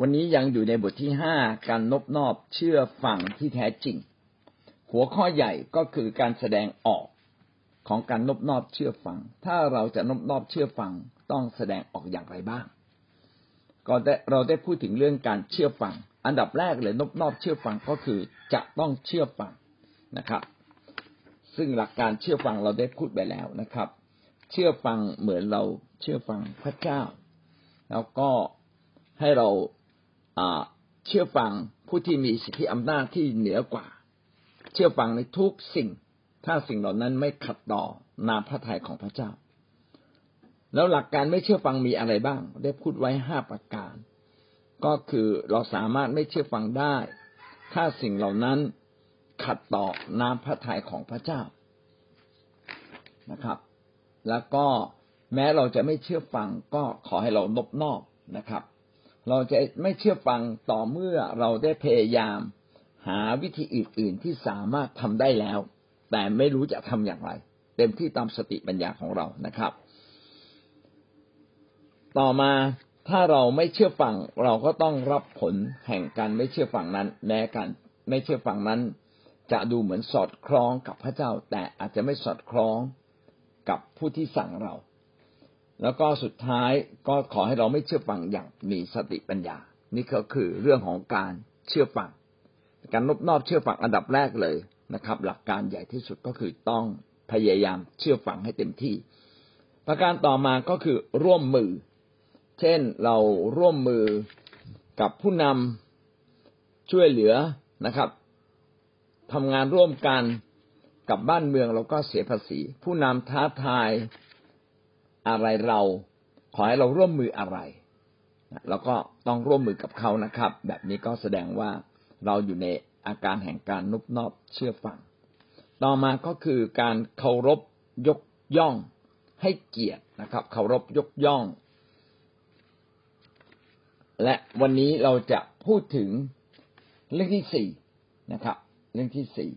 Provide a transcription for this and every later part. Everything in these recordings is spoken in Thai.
วันนี้ยังอยู่ในบทที่ห้าการนบนอบเชื่อฟังที่แท้จริง หัวข้อใหญ่ก็คือการแสดงออกของการนบนอบเชื่อฟัง ถ้าเราจะนบนอบเชื่อฟังต้องแสดงออกอย่างไรบ้างก็ได้เราได้พูดถึงเรื่องการเชื่อฟัง อันดับแรกเลยนบนอบเชื่อฟังก็คือจะต้องเชื่อฟังนะครับ ซึ่งหลักการเชื่อฟังเราได้พูดไปแล้วนะครับ เชื่อฟังเหมือนเราเชื่อฟังพระเจ้า แล้วก็ให้เรา เชื่อฟังผู้ที่มีสิทธิอำนาจที่เหนือกว่า เชื่อฟังในทุกสิ่ง ถ้าสิ่งเหล่านั้นไม่ขัดต่อนาพระทัยของพระเจ้า แล้วหลักการไม่เชื่อฟังมีอะไรบ้าง ได้พูดไว้ห้าประการ ก็คือเราสามารถไม่เชื่อฟังได้ ถ้าสิ่งเหล่านั้นขัดต่อนาพระทัยของพระเจ้านะครับ แล้วก็แม้เราจะไม่เชื่อฟังก็ขอให้เรานบนอบนะครับ เราจะไม่เชื่อฟังต่อเมื่อเราได้พยายาม หาวิธีอื่น ๆ ที่สามารถทำได้แล้ว แต่ไม่รู้จะทำอย่างไร เต็มที่ตามสติปัญญาของเรานะครับ ต่อมาถ้าเราไม่เชื่อฟังเราก็ต้องรับผลแห่งการไม่เชื่อฟังนั้นแม้การไม่เชื่อฟังนั้น จะดูเหมือนสอดคล้องกับพระเจ้า แต่อาจจะไม่สอดคล้องกับผู้ที่สั่งเรา แล้วก็สุดท้ายก็ขอให้เราไม่เชื่อฟังอย่างมีสติปัญญา นี่ก็คือเรื่องของการเชื่อฟัง การนบนอบเชื่อฟังอันดับแรกเลยนะครับ หลักการใหญ่ที่สุดก็คือต้องพยายามเชื่อฟังให้เต็มที่ ประการต่อมาก็คือร่วมมือ เช่นเราร่วมมือกับผู้นำช่วยเหลือนะครับทำงานร่วมกันกับบ้านเมืองเราก็เสียภาษี ผู้นำท้าทาย อะไรเราขอให้เราร่วมมืออะไรเราก็ต้องร่วมมือกับเขานะครับ แบบนี้ก็แสดงว่าเราอยู่ในอาการแห่งการนุบนอบเชื่อฟัง ต่อมาก็คือการเคารพยกย่องให้เกียรตินะครับ เคารพยกย่อง และวันนี้เราจะพูดถึงเรื่องที่สี่นะครับ เรื่องที่สี่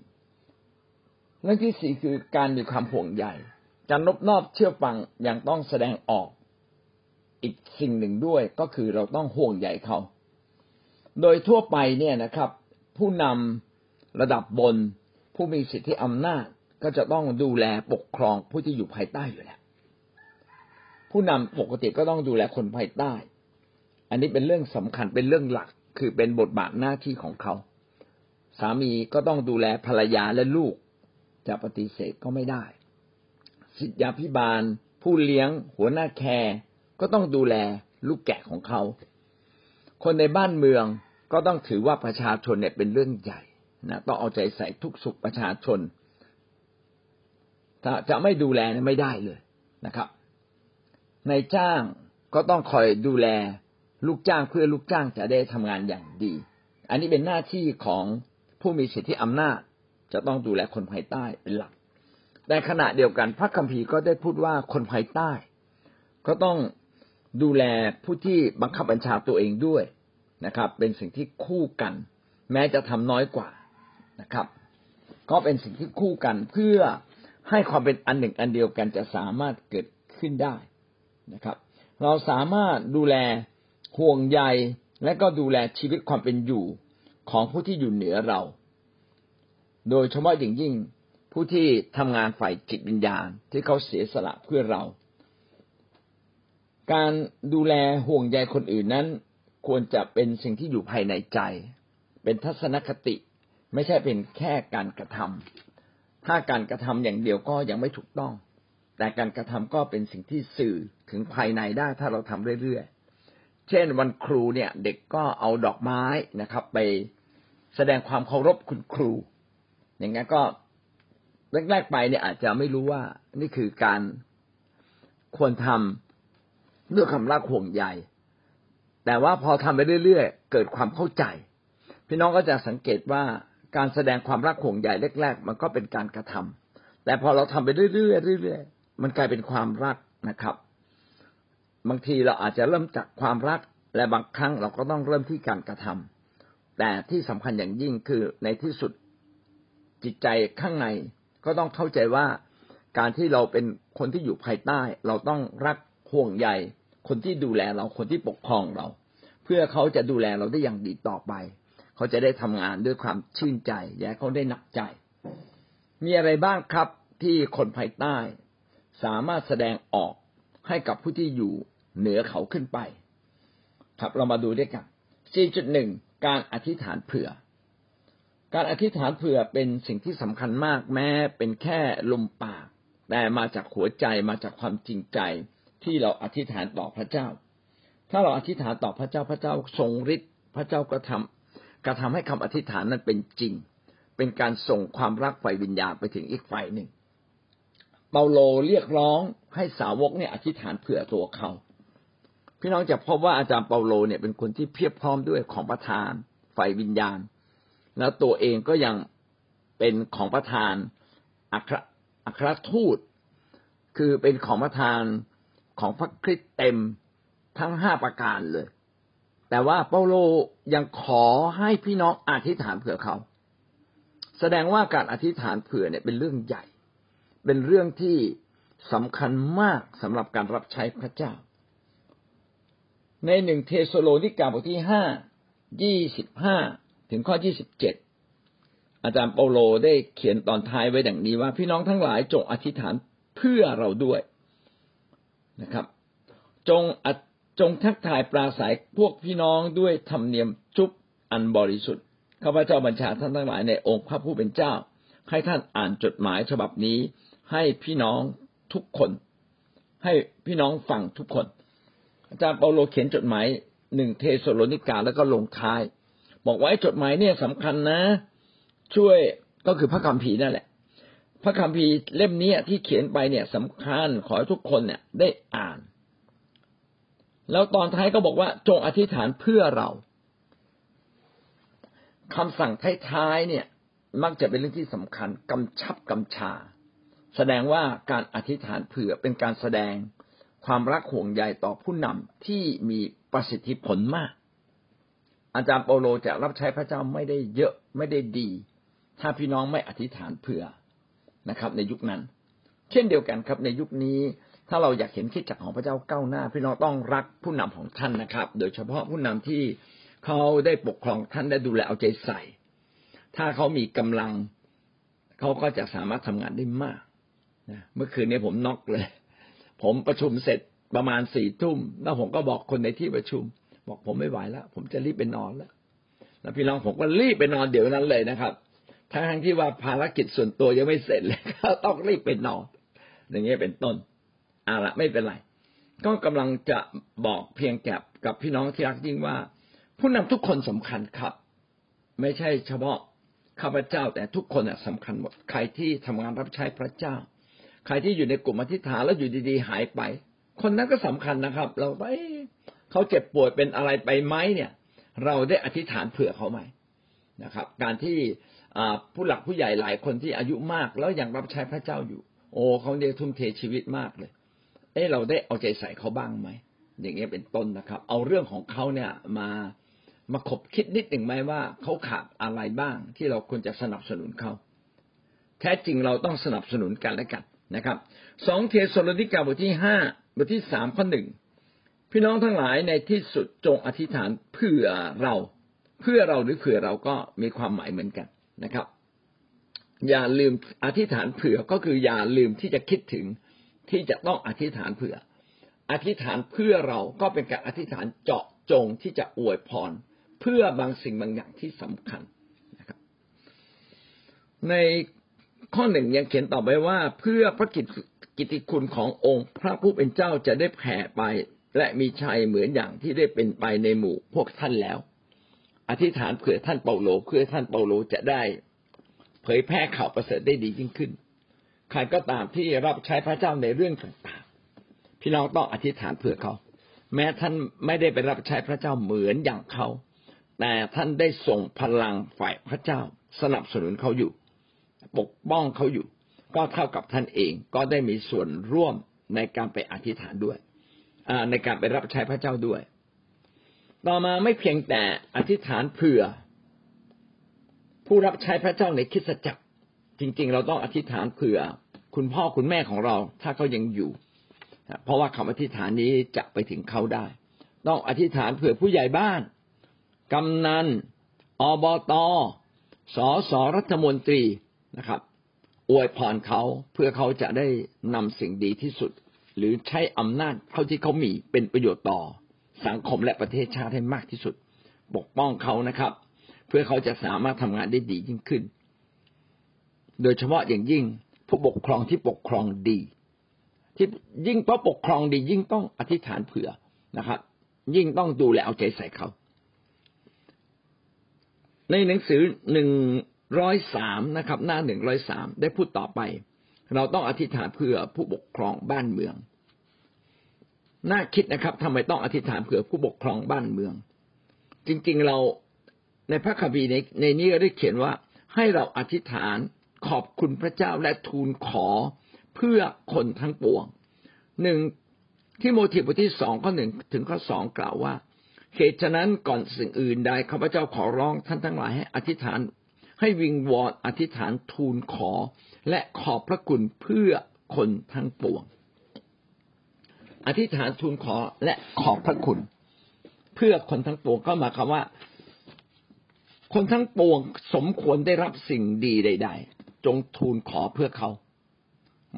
เรื่องที่สี่คือการมีความห่วงใย การนบนอบเชื่อฟังยังต้องแสดงออกอีกสิ่งหนึ่งด้วยก็คือเราต้องห่วงใยเขา โดยทั่วไปเนี่ยนะครับ ผู้นำระดับบน ผู้มีสิทธิอำนาจก็จะต้องดูแลปกครองผู้ที่อยู่ภายใต้อยู่แล้วผู้นำปกติก็ต้องดูแลคนภายใต้ อันนี้เป็นเรื่องสำคัญเป็นเรื่องหลักคือเป็นบทบาทหน้าที่ของเขา สามีก็ต้องดูแลภรรยาและลูก จะปฏิเสธก็ไม่ได้ สิทธยาพิบาล ผู้เลี้ยง หัวหน้าแคร์ก็ต้องดูแลลูกแกะของเขา คนในบ้านเมืองก็ต้องถือว่าประชาชนเนี่ยเป็นเรื่องใหญ่นะต้องเอาใจใส่ทุกสุขประชาชน ถ้าจะไม่ดูแลไม่ได้เลยนะครับในจ้างก็ต้องคอยดูแลลูกจ้างเพื่อลูกจ้างจะได้ทำงานอย่างดี อันนี้เป็นหน้าที่ของผู้มีสิทธิอำนาจ จะต้องดูแลคนภายใต้เป็นหลัก ในขณะเดียวกัน พระคัมภีร์ก็ได้พูดว่าคนภายใต้ ก็ต้องดูแลผู้ที่บังคับบัญชาตัวเองด้วยนะครับ เป็นสิ่งที่คู่กัน แม้จะทำน้อยกว่านะครับ ก็เป็นสิ่งที่คู่กันเพื่อให้ความเป็นอันหนึ่งอันเดียวกันจะสามารถเกิดขึ้นได้นะครับ เราสามารถดูแลห่วงใยและก็ดูแลชีวิตความเป็นอยู่ของผู้ที่อยู่เหนือเรา โดยเฉพาะอย่างยิ่ง ผู้ที่ทำงานฝ่ายจิตวิญญาณที่เขาเสียสละเพื่อเรา การดูแลห่วงใยคนอื่นนั้น ควรจะเป็นสิ่งที่อยู่ภายในใจ เป็นทัศนคติ ไม่ใช่เป็นแค่การกระทำถ้าการกระทำอย่างเดียวก็ยังไม่ถูกต้อง แต่การกระทำก็เป็นสิ่งที่สื่อถึงภายในได้ถ้าเราทำเรื่อยๆ เช่นวันครูเนี่ยเด็กก็เอาดอกไม้นะครับ ไปแสดงความเคารพคุณครู อย่างนี้นก็ แรกๆไปเนี่ยอาจจะไม่รู้ว่า นี่คือการควรทำด้วยคำรักห่วงใยแต่ว่าพอทำไปเรื่อยๆเกิดความเข้าใจ พี่น้องก็จะสังเกตว่าการแสดงความรักห่วงใยแรก ๆ มันก็เป็นการกระทำแต่พอเราทำไปเรื่อยๆเรื่อยๆมันกลายเป็นความรักนะครับ บางทีเราอาจจะเริ่มจากความรักและบางครั้งเราก็ต้องเริ่มที่การกระทำแต่ที่สำคัญอย่างยิ่งคือในที่สุดจิตใจข้างใน ก็ต้องเข้าใจว่าการที่เราเป็นคนที่อยู่ภายใต้ เราต้องรักห่วงใยคนที่ดูแลเราคนที่ปกครองเรา เพื่อเขาจะดูแลเราได้อย่างดีต่อไป เขาจะได้ทำงานด้วยความชื่นใจอย่าให้เขาได้หนักใจ มีอะไรบ้างครับที่คนภายใต้ สามารถแสดงออกให้กับผู้ที่อยู่เหนือเขาขึ้นไป ครับเรามาดูด้วยกัน 4.1 การอธิษฐานเผื่อ การอธิษฐานเผื่อเป็นสิ่งที่สำคัญมากแม้เป็นแค่ลมปาก แต่มาจากหัวใจมาจากความจริงใจที่เราอธิษฐานต่อพระเจ้า ถ้าเราอธิษฐานต่อพระเจ้าพระเจ้าทรงฤทธิ์พระเจ้าก็ทำกระทำให้คำอธิษฐานนั้นเป็นจริง เป็นการส่งความรักไฟวิญญาณไปถึงอีกฝ่ายหนึ่ง เปาโลเรียกร้องให้สาวกเนี่ยอธิษฐานเผื่อตัวเขา พี่น้องจะพบว่าอาจารย์เปาโลเนี่ยเป็นคนที่เพียบพร้อมด้วยของประทานไฟวิญญาณ แล้วตัวเองก็ยังเป็นของประทานอัครอัครทูต คือเป็นของประทานของพระคริสต์เต็มทั้งห้าประการเลย แต่ว่าเปาโลยังขอให้พี่น้องอธิษฐานเผื่อเขา แสดงว่าการอธิษฐานเผื่อเนี่ยเป็นเรื่องใหญ่ เป็นเรื่องที่สำคัญมากสำหรับการรับใช้พระเจ้า ในหนึ่งเทสโลนิกาบทที่ห้ายี่สิบห้า ถึงข้อยี่สิบเจ็ดอาจารย์เปาโลได้เขียนตอนท้ายไว้ดังนี้ว่า พี่น้องทั้งหลายจงอธิษฐานเพื่อเราด้วยนะครับ จงจงทักทายปราศัยพวกพี่น้องด้วยธรรมเนียมจุบอันบริสุทธิ์ข้าพเจ้าบัญชาท่านทั้งหลายในองค์พระผู้เป็นเจ้า ให้ท่านอ่านจดหมายฉบับนี้ ให้พี่น้องทุกคน ให้พี่น้องฟังทุกคน อาจารย์เปาโลเขียนจดหมายหนึ่งเทสโลนิกาแล้วก็ลงท้าย บอกไว่าจดหมายเนี่ยสำคัญนะ ช่วยก็คือพระคัมภีร์นั่นแหละ พระคัมภีร์เล่มนี้ที่เขียนไปเนี่ยสำคัญขอให้ทุกคนเนี่ยได้อ่าน แล้วตอนท้ายก็บอกว่าจงอธิษฐานเพื่อเราคำสั่งท้ายๆเนี่ย มักจะเป็นเรื่องที่สำคัญกำชับกำชา แสดงว่าการอธิษฐานเผื่อเป็นการแสดงความรักห่วงใยต่อผู้นำที่มีประสิทธิผลมาก อาจารย์เปาโลจะรับใช้พระเจ้าไม่ได้เยอะไม่ได้ดี ถ้าพี่น้องไม่อธิษฐานเผื่อนะครับ ในยุคนั้น เช่นเดียวกันครับในยุคนี้ถ้าเราอยากเห็นคิดจักของพระเจ้าก้าวหน้า พี่น้องต้องรักผู้นำของท่านนะครับ โดยเฉพาะผู้นำที่เขาได้ปกครองท่านได้ดูแลเอาใจใส่ ถ้าเขามีกำลังเขาก็จะสามารถทำงานได้มากนะเมื่อคืนนี้ผมน็อกเลย ผมประชุมเสร็จประมาณสี่ทุ่มแล้วผมก็บอกคนในที่ประชุม บอกผมไม่ไหวแล้วผมจะรีบไปนอนแล้วแล้วพี่น้องผมก็รีบไปนอนเดี๋ยวนั้นเลยนะครับทั้งที่ว่าภารกิจส่วนตัวยังไม่เสร็จเลยก็ต้องรีบไปนอน อย่างเงี้ยเป็นต้นอ่าละไม่เป็นไร ก็กำลังจะบอกเพียงแก่กับพี่น้องที่รักยิ่งว่า ผู้นำทุกคนสำคัญครับ ไม่ใช่เฉพาะข้าพเจ้า แต่ทุกคนสำคัญหมดใครที่ทำงานรับใช้พระเจ้า ใครที่อยู่ในกลุ่มอธิษฐานแล้วอยู่ดีๆหายไป คนนั้นก็สำคัญนะครับ เราไป เขาเจ็บป่วยเป็นอะไรไปไหมเนี่ย เราได้อธิษฐานเผื่อเขาไหมนะครับ การที่ผู้หลักผู้ใหญ่หลายคนที่อายุมากแล้วยังรับใช้พระเจ้าอยู่ โอ้เขาเนี่ยทุ่มเทชีวิตมากเลย เอ้เราได้เอาใจใส่เขาบ้างไหมอย่างเงี้ยเป็นต้นนะครับ เอาเรื่องของเขาเนี่ยมามาขบคิดนิดหนึ่งไหมว่าเขาขาดอะไรบ้างที่เราควรจะสนับสนุนเขาแท้จริงเราต้องสนับสนุนกันและกันนะครับสองเทสโลนิกาบทที่ห้าบทที่สามข้อหนึ่ง พี่น้องทั้งหลายในที่สุดจงอธิษฐานเพื่อเรา เพื่อเราหรือเผื่อเราก็มีความหมายเหมือนกันนะครับ อย่าลืมอธิษฐานเผื่อก็คืออย่าลืมที่จะคิดถึงที่จะต้องอธิษฐานเผื่อ อธิษฐานเพื่อเราก็เป็นการอธิษฐานเจาะจงที่จะอวยพร เพื่อบางสิ่งบางอย่างที่สำคัญนะครับ ในข้อหนึ่งยังเขียนต่อไปว่า เพื่อพระกิตกิติคุณขององค์พระผู้เป็นเจ้าจะได้แผ่ไป และมีชัยเหมือนอย่างที่ได้เป็นไปในหมู่พวกท่านแล้ว อธิษฐานเผื่อท่านเปาโลเพื่อท่านเปาโลจะได้ เผยแพร่ข่าวประเสริฐได้ดียิ่งขึ้นใครก็ตามที่รับใช้พระเจ้าในเรื่องต่างๆ พี่น้องต้องอธิษฐานเผื่อเขา แม้ท่านไม่ได้ไปรับใช้พระเจ้าเหมือนอย่างเขา แต่ท่านได้ส่งพลังฝ่ายพระเจ้า สนับสนุนเขาอยู่ ปกป้องเขาอยู่ ก็เท่ากับท่านเองก็ได้มีส่วนร่วมในการไปอธิษฐานด้วย ในการไปรับใช้พระเจ้าด้วย ต่อมาไม่เพียงแต่อธิษฐานเผื่อ ผู้รับใช้พระเจ้าในคิดจักร จริง ๆ เราต้องอธิษฐานเผื่อ คุณพ่อคุณแม่ของเรา ถ้าเขายังอยู่ เพราะว่าคำอธิษฐานนี้จะไปถึงเขาได้ ต้องอธิษฐานเผื่อผู้ใหญ่บ้าน กำนัน อบตสสรัฐมนตรีนะครับ อวยพรเขาเพื่อเขาจะได้นำสิ่งดีที่สุด หรือใช้อำนาจเท่าที่เขามีเป็นประโยชน์ต่อสังคมและประเทศชาติให้มากที่สุด ปกป้องเขานะครับ เพื่อเขาจะสามารถทำงานได้ดียิ่งขึ้น โดยเฉพาะอย่างยิ่งผู้ปกครองที่ปกครองดี ที่ยิ่งเพราะปกครองดียิ่งต้องอธิษฐานเผื่อนะครับ ยิ่งต้องดูแลเอาใจใส่เขา ในหนังสือหนึ่งร้อยสามนะครับ หน้าหนึ่งร้อยสามได้พูดต่อไป เราต้องอธิษฐานเพื่อผู้ปกครองบ้านเมือง น่าคิดนะครับทำไมต้องอธิษฐานเผื่อผู้ปกครองบ้านเมือง จริง ๆ เราในพระคัมภีร์ในในนี้ก็ได้เขียนว่า ให้เราอธิษฐานขอบคุณพระเจ้าและทูลขอเพื่อคนทั้งปวงหนึ่งที่โมทีบทที่สองข้อหนึ่งถึงข้อสองกล่าวว่าเหตุฉะนั้นก่อนสิ่งอื่นใดข้าพเจ้าขอร้องท่านทั้งหลายให้อธิษฐาน ให้วิงวอนอธิษฐานทูลขอ และขอบพระคุณเพื่อคนทั้งปวง อธิษฐานทูลขอและขอบพระคุณ เพื่อคนทั้งปวงก็หมายความว่า คนทั้งปวงสมควรได้รับสิ่งดีใด ๆ จงทูลขอเพื่อเขา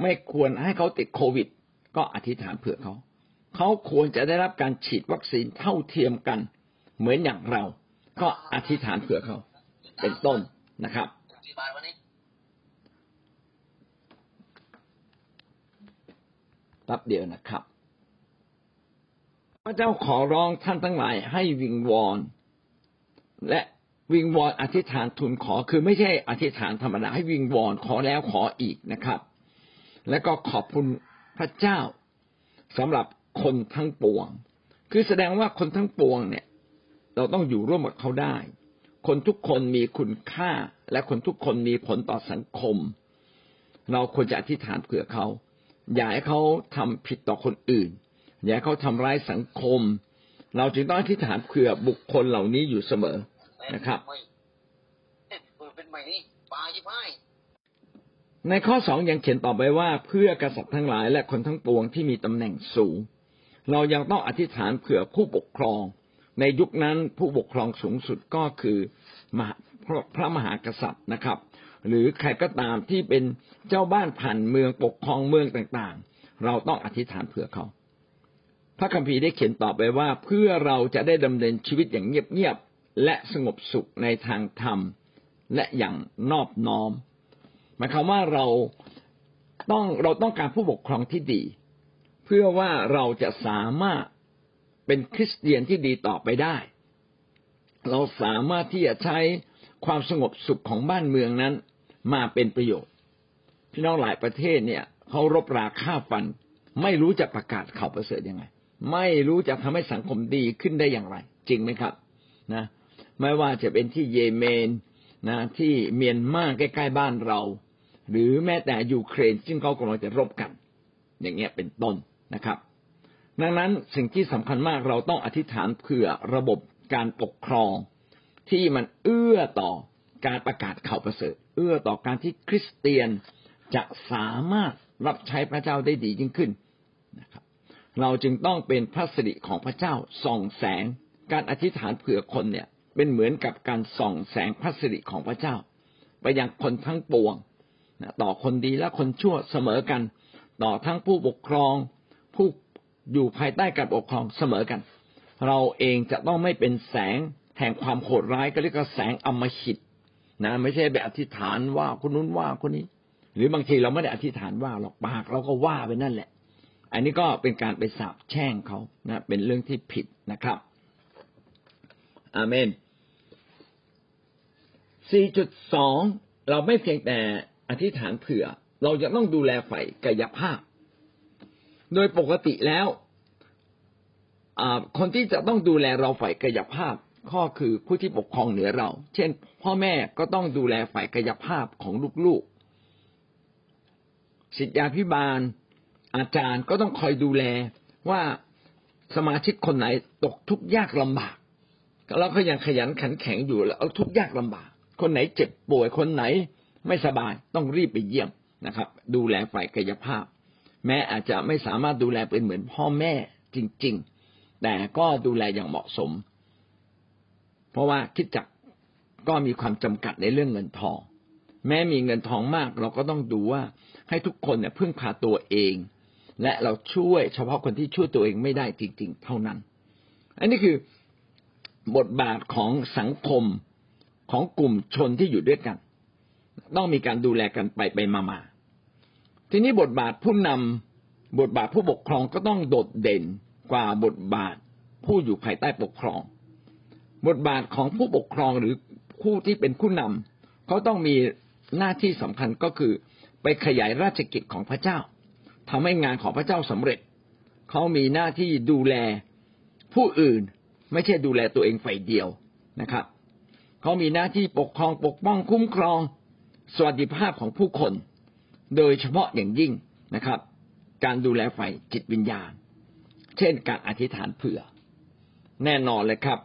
ไม่ควรให้เขาติดโควิด ก็อธิษฐานเผื่อเขา เขาควรจะได้รับการฉีดวัคซีนเท่าเทียมกัน เหมือนอย่างเรา ก็อธิษฐานเผื่อเขา เป็นต้นนะครับ แป๊บเดียวนะครับ พระเจ้าขอร้องท่านทั้งหลายให้วิงวอน และวิงวอนอธิษฐานทูลขอคือไม่ใช่อธิษฐานธรรมดาให้วิงวอนขอแล้วขออีกนะครับ และก็ขอบคุณพระเจ้าสำหรับคนทั้งปวง คือแสดงว่าคนทั้งปวงเนี่ย เราต้องอยู่ร่วมกับเขาได้ คนทุกคนมีคุณค่า และคนทุกคนมีผลต่อสังคม เราควรจะอธิษฐานเผื่อเขา อย่าให้เขาทำผิดต่อคนอื่น อย่าให้เขาทำร้ายสังคม เราจึงต้องอธิษฐานเผื่อบุคคลเหล่านี้อยู่เสมอนะครับในข้อสองยังเขียนต่อไปว่าเพื่อกษัตริย์ทั้งหลายและคนทั้งปวงที่มีตำแหน่งสูง เรายังต้องอธิษฐานเผื่อผู้ปกครอง ในยุคนั้นผู้ปกครองสูงสุดก็คือพระมหากษัตริย์นะครับ หรือใครก็ตามที่เป็นเจ้าบ้านผ่านเมืองปกครองเมืองต่างๆ เราต้องอธิษฐานเผื่อเขา พระคัมภีร์ได้เขียนต่อไปว่าเพื่อเราจะได้ดำเนินชีวิตอย่างเงียบๆและสงบสุขในทางธรรมและอย่างนอบน้อมหมายความว่าเราต้องเราต้องการผู้ปกครองที่ดี เพื่อว่าเราจะสามารถเป็นคริสเตียนที่ดีต่อไปได้ เราสามารถที่จะใช้ความสงบสุขของบ้านเมืองนั้น มาเป็นประโยชน์ พี่น้องหลายประเทศเนี่ยเขารบราฆ่าฟัน ไม่รู้จะประกาศข่าวประเสริฐยังไง ไม่รู้จะทำให้สังคมดีขึ้นได้อย่างไร จริงไหมครับนะไม่ว่าจะเป็นที่เยเมนนะที่เมียนมาใกล้ๆบ้านเรา หรือแม้แต่ยูเครนซึ่งเขากำลังจะรบกัน อย่างเงี้ยเป็นต้นนะครับ ดังนั้นสิ่งที่สำคัญมากเราต้องอธิษฐานเผื่อระบบการปกครองที่มันเอื้อต่อ การประกาศข่าวประเสริฐ เอื้อต่อการที่คริสเตียนจะสามารถรับใช้พระเจ้าได้ดียิ่งขึ้นนะครับ เราจึงต้องเป็นพระสิริของพระเจ้าส่องแสง การอธิษฐานเผื่อคนเนี่ย เป็นเหมือนกับการส่องแสงพระสิริของพระเจ้า ไปยังคนทั้งปวงนะต่อคนดีและคนชั่วเสมอกัน ต่อทั้งผู้ปกครอง ผู้อยู่ภายใต้การปกครองเสมอกัน เราเองจะต้องไม่เป็นแสงแห่งความโหดร้ายก็เรียกว่าแสงอมหิต นะไม่ใช่แบบอธิษฐานว่าคนนู้นว่าคนนี้ หรือบางทีเราไม่ได้อธิษฐานว่าหรอกปากเราก็ว่าไปนั่นแหละ อันนี้ก็เป็นการไปสาบแช่งเขานะเป็นเรื่องที่ผิดนะครับอาเมน 4.2 เราไม่เพียงแต่อธิษฐานเผื่อ เราจะต้องดูแลฝ่ายกายภาพ โดยปกติแล้วคนที่จะต้องดูแลเราฝ่ายกายภาพ ข้อคือผู้ที่ปกครองเหนือเรา เช่น พ่อแม่ก็ต้องดูแลฝ่ายกายภาพของลูกๆศิษยาพิบาล อาจารย์ก็ต้องคอยดูแลว่าสมาชิกคนไหนตกทุกข์ยากลำบากเราก็ยังขยันขันแข็งอยู่แล้วทุกข์ยากลำบาก คนไหนเจ็บป่วยคนไหนไม่สบายต้องรีบไปเยี่ยมนะครับ ดูแลฝ่ายกายภาพ แม้อาจจะไม่สามารถดูแลเป็นเหมือนพ่อแม่จริง ๆ แต่ก็ดูแลอย่างเหมาะสม เพราะว่าคิดจักก็มีความจำกัดในเรื่องเงินทอง แม้มีเงินทองมาก เราก็ต้องดูว่าให้ทุกคนเนี่ยพึ่งพาตัวเอง และเราช่วยเฉพาะคนที่ช่วยตัวเองไม่ได้จริง ๆ เท่านั้น อันนี้คือบทบาทของสังคมของกลุ่มชนที่อยู่ด้วยกัน ต้องมีการดูแลกันไปไปมามาทีนี้บทบาทผู้นำบทบาทผู้ปกครองก็ต้องโดดเด่นกว่าบทบาทผู้อยู่ภายใต้ปกครอง บทบาทของผู้ปกครองหรือผู้ที่เป็นผู้นำเขาต้องมีหน้าที่สำคัญก็คือไปขยายราชกิจของพระเจ้าทำให้งานของพระเจ้าสำเร็จ เขามีหน้าที่ดูแลผู้อื่นไม่ใช่ดูแลตัวเองฝ่ายเดียวนะครับ เขามีหน้าที่ปกครองปกป้องคุ้มครองสวัสดิภาพของผู้คน โดยเฉพาะอย่างยิ่งนะครับ การดูแลฝ่ายจิตวิญญาณ เช่นการอธิษฐานเผื่อ แน่นอนเลยครับ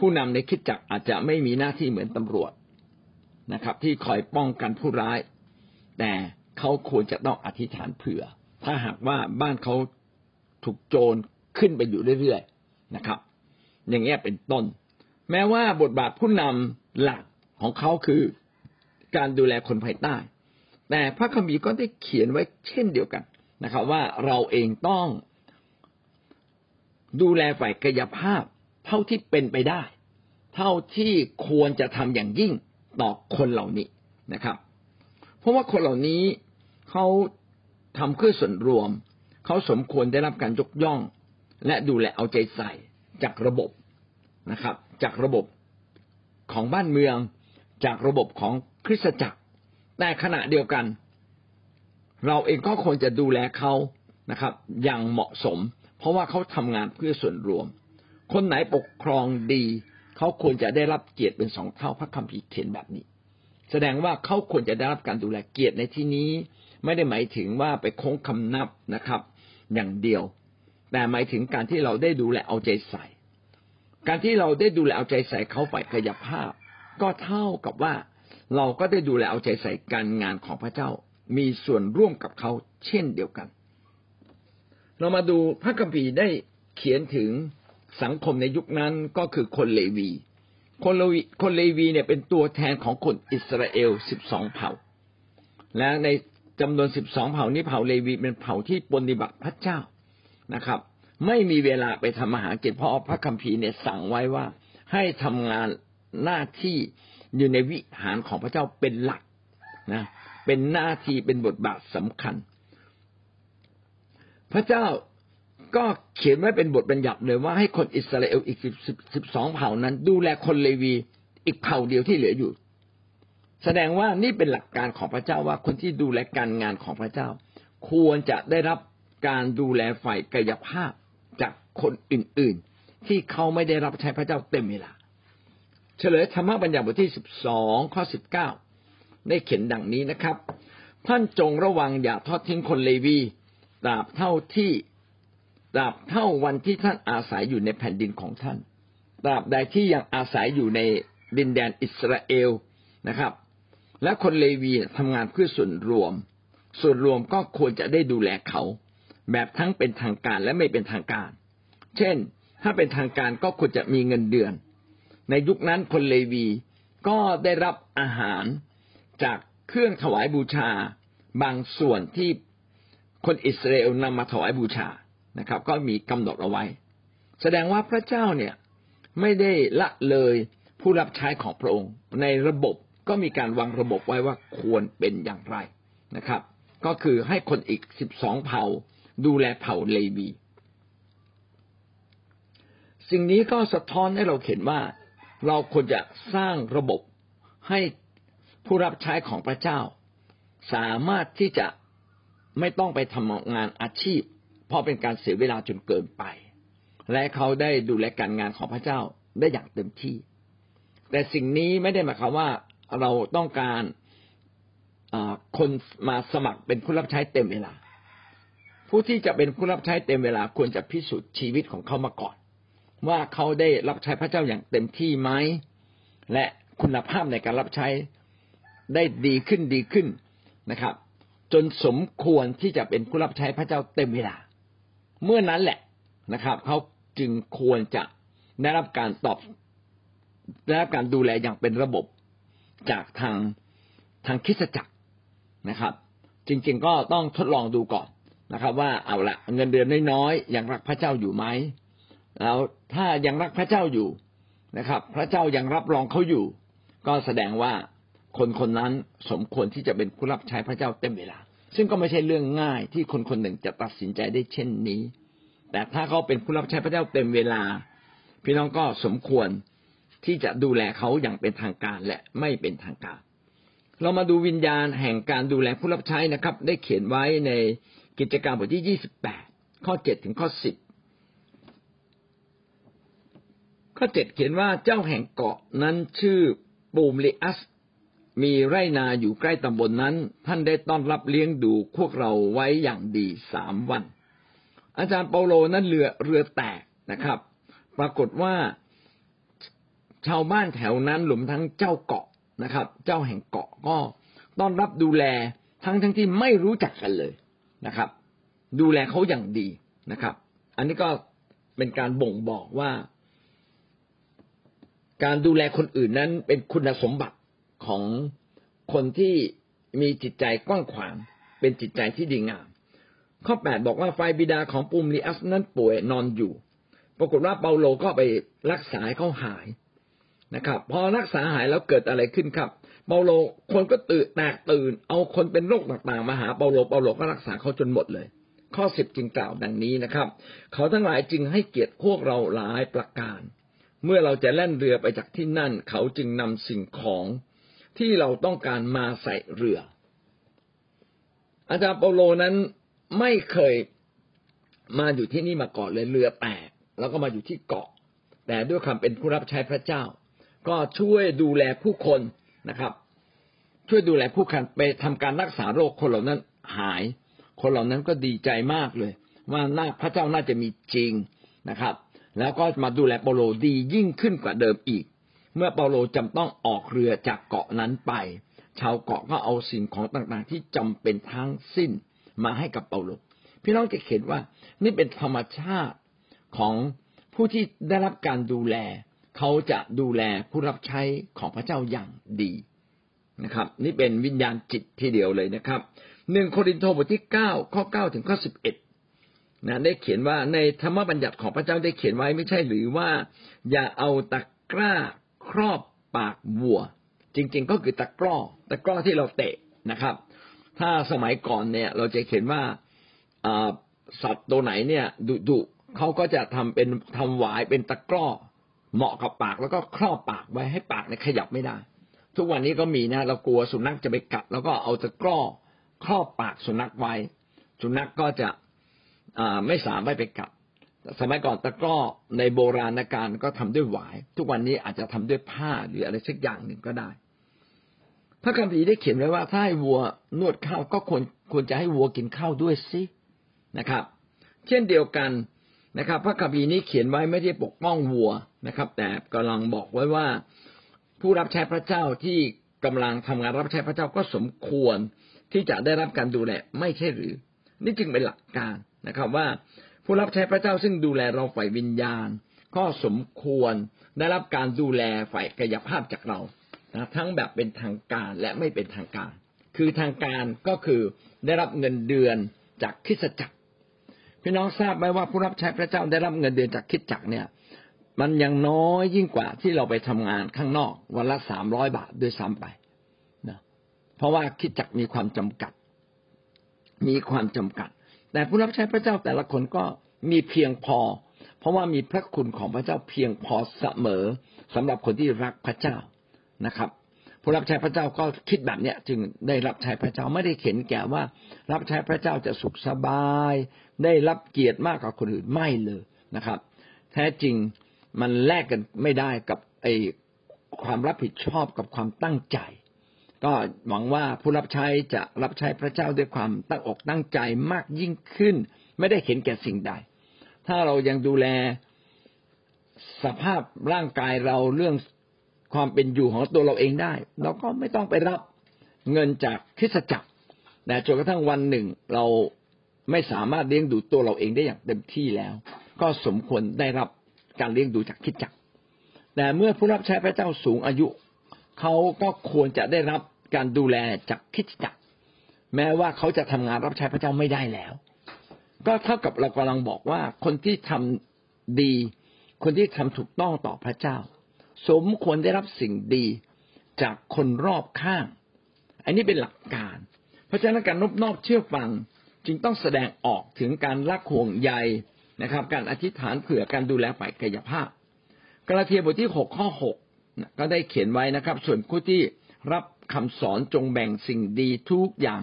ผู้นำในคิดจักอาจจะไม่มีหน้าที่เหมือนตำรวจนะครับ ที่คอยป้องกันผู้ร้าย แต่เขาควรจะต้องอธิษฐานเผื่อ ถ้าหากว่าบ้านเขาถูกโจรขึ้นไปอยู่เรื่อยๆนะครับ อย่างเงี้ยเป็นต้น แม้ว่าบทบาทผู้นำหลักของเขาคือการดูแลคนภายใต้ แต่พระคัมภีร์ก็ได้เขียนไว้เช่นเดียวกันนะครับ ว่าเราเองต้องดูแลฝ่ายกายภาพ เท่าที่เป็นไปได้ เท่าที่ควรจะทำอย่างยิ่งต่อคนเหล่านี้นะครับ เพราะว่าคนเหล่านี้เขาทำเพื่อส่วนรวม เขาสมควรได้รับการยกย่อง และดูแลเอาใจใส่จากระบบนะครับ จากระบบของบ้านเมือง จากระบบของคริสตจักร แต่ขณะเดียวกัน เราเองก็ควรจะดูแลเขานะครับ อย่างเหมาะสม เพราะว่าเขาทำงานเพื่อส่วนรวม คนไหนปกครองดี เขาควรจะได้รับเกียรติเป็นสองเท่าพระคัมภีร์เขียนแบบนี้ แสดงว่าเขาควรจะได้รับการดูแลเกียรติในที่นี้ ไม่ได้หมายถึงว่าไปโค้งคำนับนะครับ อย่างเดียว แต่หมายถึงการที่เราได้ดูแลเอาใจใส่ การที่เราได้ดูแลเอาใจใส่เขาฝ่ายกายภาพ ก็เท่ากับว่าเราก็ได้ดูแลเอาใจใส่การงานของพระเจ้า มีส่วนร่วมกับเขาเช่นเดียวกัน เรามาดูพระคัมภีร์ได้เขียนถึง สังคมในยุคนั้นก็คือคนเลวี คนเลวีคนเลวีเนี่ยเป็นตัวแทนของคนอิสราเอลสิบสองเผ่า และในจำนวนสิบสองเผ่านี้เผ่าเลวีเป็นเผ่าที่ปฏิบัติพระเจ้านะครับ ไม่มีเวลาไปทำอาหารกินเพราะพระคัมภีร์เนี่ยสั่งไว้ว่า ให้ทำงานหน้าที่อยู่ในวิหารของพระเจ้าเป็นหลักนะเป็นหน้าที่เป็นบทบาทสำคัญ พระเจ้า ก็เขียนไว้เป็นบทบัญญัติเลยว่าให้คนอิสราเอลอีกสิบสิบสองเผ่านั้น ดูแลคนเลวีอีกเผ่าเดียวที่เหลืออยู่ แสดงว่านี่เป็นหลักการของพระเจ้าว่าคนที่ดูแลการงานของพระเจ้า ควรจะได้รับการดูแลฝ่ายกายภาพจากคนอื่น ๆ ที่เขาไม่ได้รับใช้พระเจ้าเต็มเวลา เฉลยธรรมบัญญัติบทที่สิบสองข้อสิบเก้าได้เขียนดังนี้นะครับ ท่านจงระวังอย่าทอดทิ้งคนเลวีตราบเท่าที่ ตราบเท่าวันที่ท่านอาศัยอยู่ในแผ่นดินของท่านตราบใดที่ยังอาศัยอยู่ในดินแดนอิสราเอลนะครับ และคนเลวีทำงานเพื่อส่วนรวม ส่วนรวมก็ควรจะได้ดูแลเขา แบบทั้งเป็นทางการและไม่เป็นทางการ เช่น ถ้าเป็นทางการก็ควรจะมีเงินเดือน ในยุคนั้นคนเลวีก็ได้รับอาหารจากเครื่องถวายบูชา บางส่วนที่คนอิสราเอลนำมาถวายบูชา นะครับ ก็มีกำหนดเอาไว้ แสดงว่าพระเจ้าเนี่ยไม่ได้ละเลยผู้รับใช้ของพระองค์ ในระบบก็มีการวางระบบไว้ว่าควรเป็นอย่างไรนะครับ ก็คือให้คนอีกสิบสองเผ่า ดูแลเผ่าเลวี สิ่งนี้ก็สะท้อนให้เราเห็นว่า เราควรจะสร้างระบบให้ผู้รับใช้ของพระเจ้า สามารถที่จะไม่ต้องไปทำงานอาชีพ เพราะเป็นการเสียเวลาจนเกินไป และเขาได้ดูแลการงานของพระเจ้าได้อย่างเต็มที่ แต่สิ่งนี้ไม่ได้หมายความว่าเราต้องการคนมาสมัครเป็นผู้รับใช้เต็มเวลา ผู้ที่จะเป็นผู้รับใช้เต็มเวลาควรจะพิสูจน์ชีวิตของเขามาก่อน ว่าเขาได้รับใช้พระเจ้าอย่างเต็มที่ไหมและคุณภาพในการรับใช้ได้ดีขึ้นดีขึ้นนะครับ จนสมควรที่จะเป็นผู้รับใช้พระเจ้าเต็มเวลา เมื่อนั้นแหละนะครับเขาจึงควรจะได้รับการตอบได้รับการดูแลอย่างเป็นระบบจากทางทางคิสจักรนะครับ จริงๆก็ต้องทดลองดูก่อนนะครับ ว่าเอาละเงินเดือนน้อยๆยังรักพระเจ้าอยู่ไหมแล้วถ้ายังรักพระเจ้าอยู่นะครับ พระเจ้ายังรับรองเขาอยู่ ก็แสดงว่าคนคนนั้นสมควรที่จะเป็นผู้รับใช้พระเจ้าเต็มเวลา ซึ่งก็ไม่ใช่เรื่องง่ายที่คนคนหนึ่งจะตัดสินใจได้เช่นนี้ แต่ถ้าเขาเป็นผู้รับใช้พระเจ้าเต็มเวลา พี่น้องก็สมควรที่จะดูแลเขาอย่างเป็นทางการและไม่เป็นทางการ เรามาดูวิญญาณแห่งการดูแลผู้รับใช้นะครับ ได้เขียนไว้ในกิจการบทที่ยี่สิบแปดข้อเจ็ดถึงข้อสิบข้อเจ็ดเขียนว่าเจ้าแห่งเกาะนั้นชื่อปูมลิอัส มีไร่นาอยู่ใกล้ตำบลนนั้น ท่านได้ต้อนรับเลี้ยงดูพวกเราไว้อย่างดีสามวัน อาจารย์เปาโลนั้นเรือเรือแตกนะครับ ปรากฏว่าชาวบ้านแถวนั้นหลุมทั้งเจ้าเกาะนะครับ เจ้าแห่งเกาะก็ต้อนรับดูแลทั้งทั้งที่ไม่รู้จักกันเลยนะครับ ดูแลเขาอย่างดีนะครับ อันนี้ก็เป็นการบ่งบอกว่า การดูแลคนอื่นนั้นเป็นคุณสมบัติ ของคนที่มีจิตใจกว้างขวาง เป็นจิตใจที่ดีงาม ข้อแปดบอกว่าไฟบิดาของปุมลีอัสนั้นป่วยนอนอยู่ ปรากฏว่าเปาโลก็ไปรักษาให้เขาหายนะครับ พอรักษาหายแล้วเกิดอะไรขึ้นครับ เปาโลคนก็ตื่นแตกตื่น เอาคนเป็นโรคต่างๆมาหาเปาโลเปาโลก็รักษาเขาจนหมดเลย ข้อสิบจึงกล่าวดังนี้นะครับ เขาทั้งหลายจึงให้เกียรติพวกเราหลายประการ เมื่อเราจะแล่นเรือไปจากที่นั่น เขาจึงนำสิ่งของ ที่เราต้องการมาใส่เรือ อาจารย์เปาโลนั้นไม่เคยมาอยู่ที่นี่มาก่อนเลยเรือแตกแล้วก็มาอยู่ที่เกาะ แต่ด้วยความเป็นผู้รับใช้พระเจ้า ก็ช่วยดูแลผู้คนนะครับ ช่วยดูแลผู้คนไปทำการรักษาโรคคนเหล่านั้นหาย คนเหล่านั้นก็ดีใจมากเลย ว่าน่าพระเจ้าน่าจะมีจริงนะครับ แล้วก็มาดูแลเปาโลดียิ่งขึ้นกว่าเดิมอีก เมื่อเปาโลจำต้องออกเรือจากเกาะนั้นไป ชาวเกาะก็เอาสิ่งของต่างๆ ที่จำเป็นทั้งสิ้นมาให้กับเปาโล พี่น้องจะเห็นว่า นี่เป็นธรรมชาติของผู้ที่ได้รับการดูแล เขาจะดูแลผู้รับใช้ของพระเจ้าอย่างดีนะครับ นี่เป็นวิญญาณจิตทีเดียวเลยนะครับหนึ่งโครินธ์บทที่เก้าข้อเก้าถึงข้อสิบเอ็ดนะได้เขียนว่าในธรรมบัญญัติของพระเจ้าได้เขียนไว้ไม่ใช่หรือว่า อย่าเอาตะกร้า ครอบปากวัว จริง ๆ ก็คือตะกร้อ ตะกร้อที่เราเตะนะครับ ถ้าสมัยก่อนเนี่ย เราจะเขียนว่าสัตว์ตัวไหนเนี่ยดุดุเขาก็จะทำเป็นทำหวายเป็นตะกร้อ เหมาะกับปากแล้วก็ครอบปากไว้ให้ปากเนี่ยขยับไม่ได้ ทุกวันนี้ก็มีนะ เรากลัวสุนัขจะไปกัด แล้วก็เอาตะกร้อครอบปากสุนัขไว้ สุนัขก็จะไม่สามารถไปกัด สมัยก่อนตะกร้อในโบราณกาลก็ทำด้วยหวาย ทุกวันนี้อาจจะทำด้วยผ้าหรืออะไรสักอย่างหนึ่งก็ได้พระคัมภีร์ได้เขียนไว้ว่าถ้าให้วัวนวดข้าวก็ควรควรจะให้วัวกินข้าวด้วยสินะครับ เช่นเดียวกันนะครับ พระคัมภีร์นี้เขียนไว้ไม่ได้ปกป้องวัวนะครับ แต่กำลังบอกไว้ว่า ผู้รับใช้พระเจ้าที่กำลังทำงานรับใช้พระเจ้าก็สมควรที่จะได้รับการดูแลไม่ใช่หรือ นี่จึงเป็นหลักการนะครับว่า ผู้รับใช้พระเจ้าซึ่งดูแลเราฝ่ายวิญญาณ ก็สมควรได้รับการดูแลฝ่ายกายภาพจากเรานะทั้งแบบเป็นทางการและไม่เป็นทางการ คือทางการก็คือได้รับเงินเดือนจากคิสจักร พี่น้องทราบไหมว่าผู้รับใช้พระเจ้าได้รับเงินเดือนจากคิดจักเนี่ย มันยังน้อยยิ่งกว่าที่เราไปทำงานข้างนอก วันละสามร้อยบาทด้วยซ้ำไปนะเพราะว่าคิดจักมีความจำกัด มีความจำกัด แต่ผู้รับใช้พระเจ้าแต่ละคนก็มีเพียงพอ เพราะว่ามีพระคุณของพระเจ้าเพียงพอเสมอสำหรับคนที่รักพระเจ้านะครับ ผู้รับใช้พระเจ้าก็คิดแบบเนี้ยจึงได้รับใช้พระเจ้าไม่ได้เข็นแก่ว่า รับใช้พระเจ้าจะสุขสบาย ได้รับเกียรติมากกว่าคนอื่นไม่เลยนะครับ แท้จริงมันแลกกันไม่ได้กับไอความรับผิดชอบกับความตั้งใจ ก็หวังว่าผู้รับใช้จะรับใช้พระเจ้าด้วยความตั้งอกตั้งใจมากยิ่งขึ้น ไม่ได้เห็นแก่สิ่งใด ถ้าเรายังดูแลสภาพร่างกายเราเรื่องความเป็นอยู่ของตัวเราเองได้ เราก็ไม่ต้องไปรับเงินจากคริสจักรแต่จนกระทั่งวันหนึ่งเราไม่สามารถเลี้ยงดูตัวเราเองได้อย่างเต็มที่แล้ว ก็สมควรได้รับการเลี้ยงดูจากคิดจักรแต่เมื่อผู้รับใช้พระเจ้าสูงอายุ เขาก็ควรจะได้รับการดูแลจากคิดจักรแม้ว่าเขาจะทำงานรับใช้พระเจ้าไม่ได้แล้ว ก็เท่ากับเรากำลังบอกว่าคนที่ทำดี คนที่ทำถูกต้องต่อพระเจ้า สมควรได้รับสิ่งดีจากคนรอบข้าง อันนี้เป็นหลักการ เพราะฉะนั้นการนบนอบเชื่อฟังจึงต้องแสดงออกถึงการรักห่วงใยนะครับ การอธิษฐานเผื่อการดูแลฝ่ายกายภาพ กาลาเทียบทที่หกข้อหก ก็ได้เขียนไว้นะครับ ส่วนผู้ที่รับคำสอนจงแบ่งสิ่งดีทุกอย่าง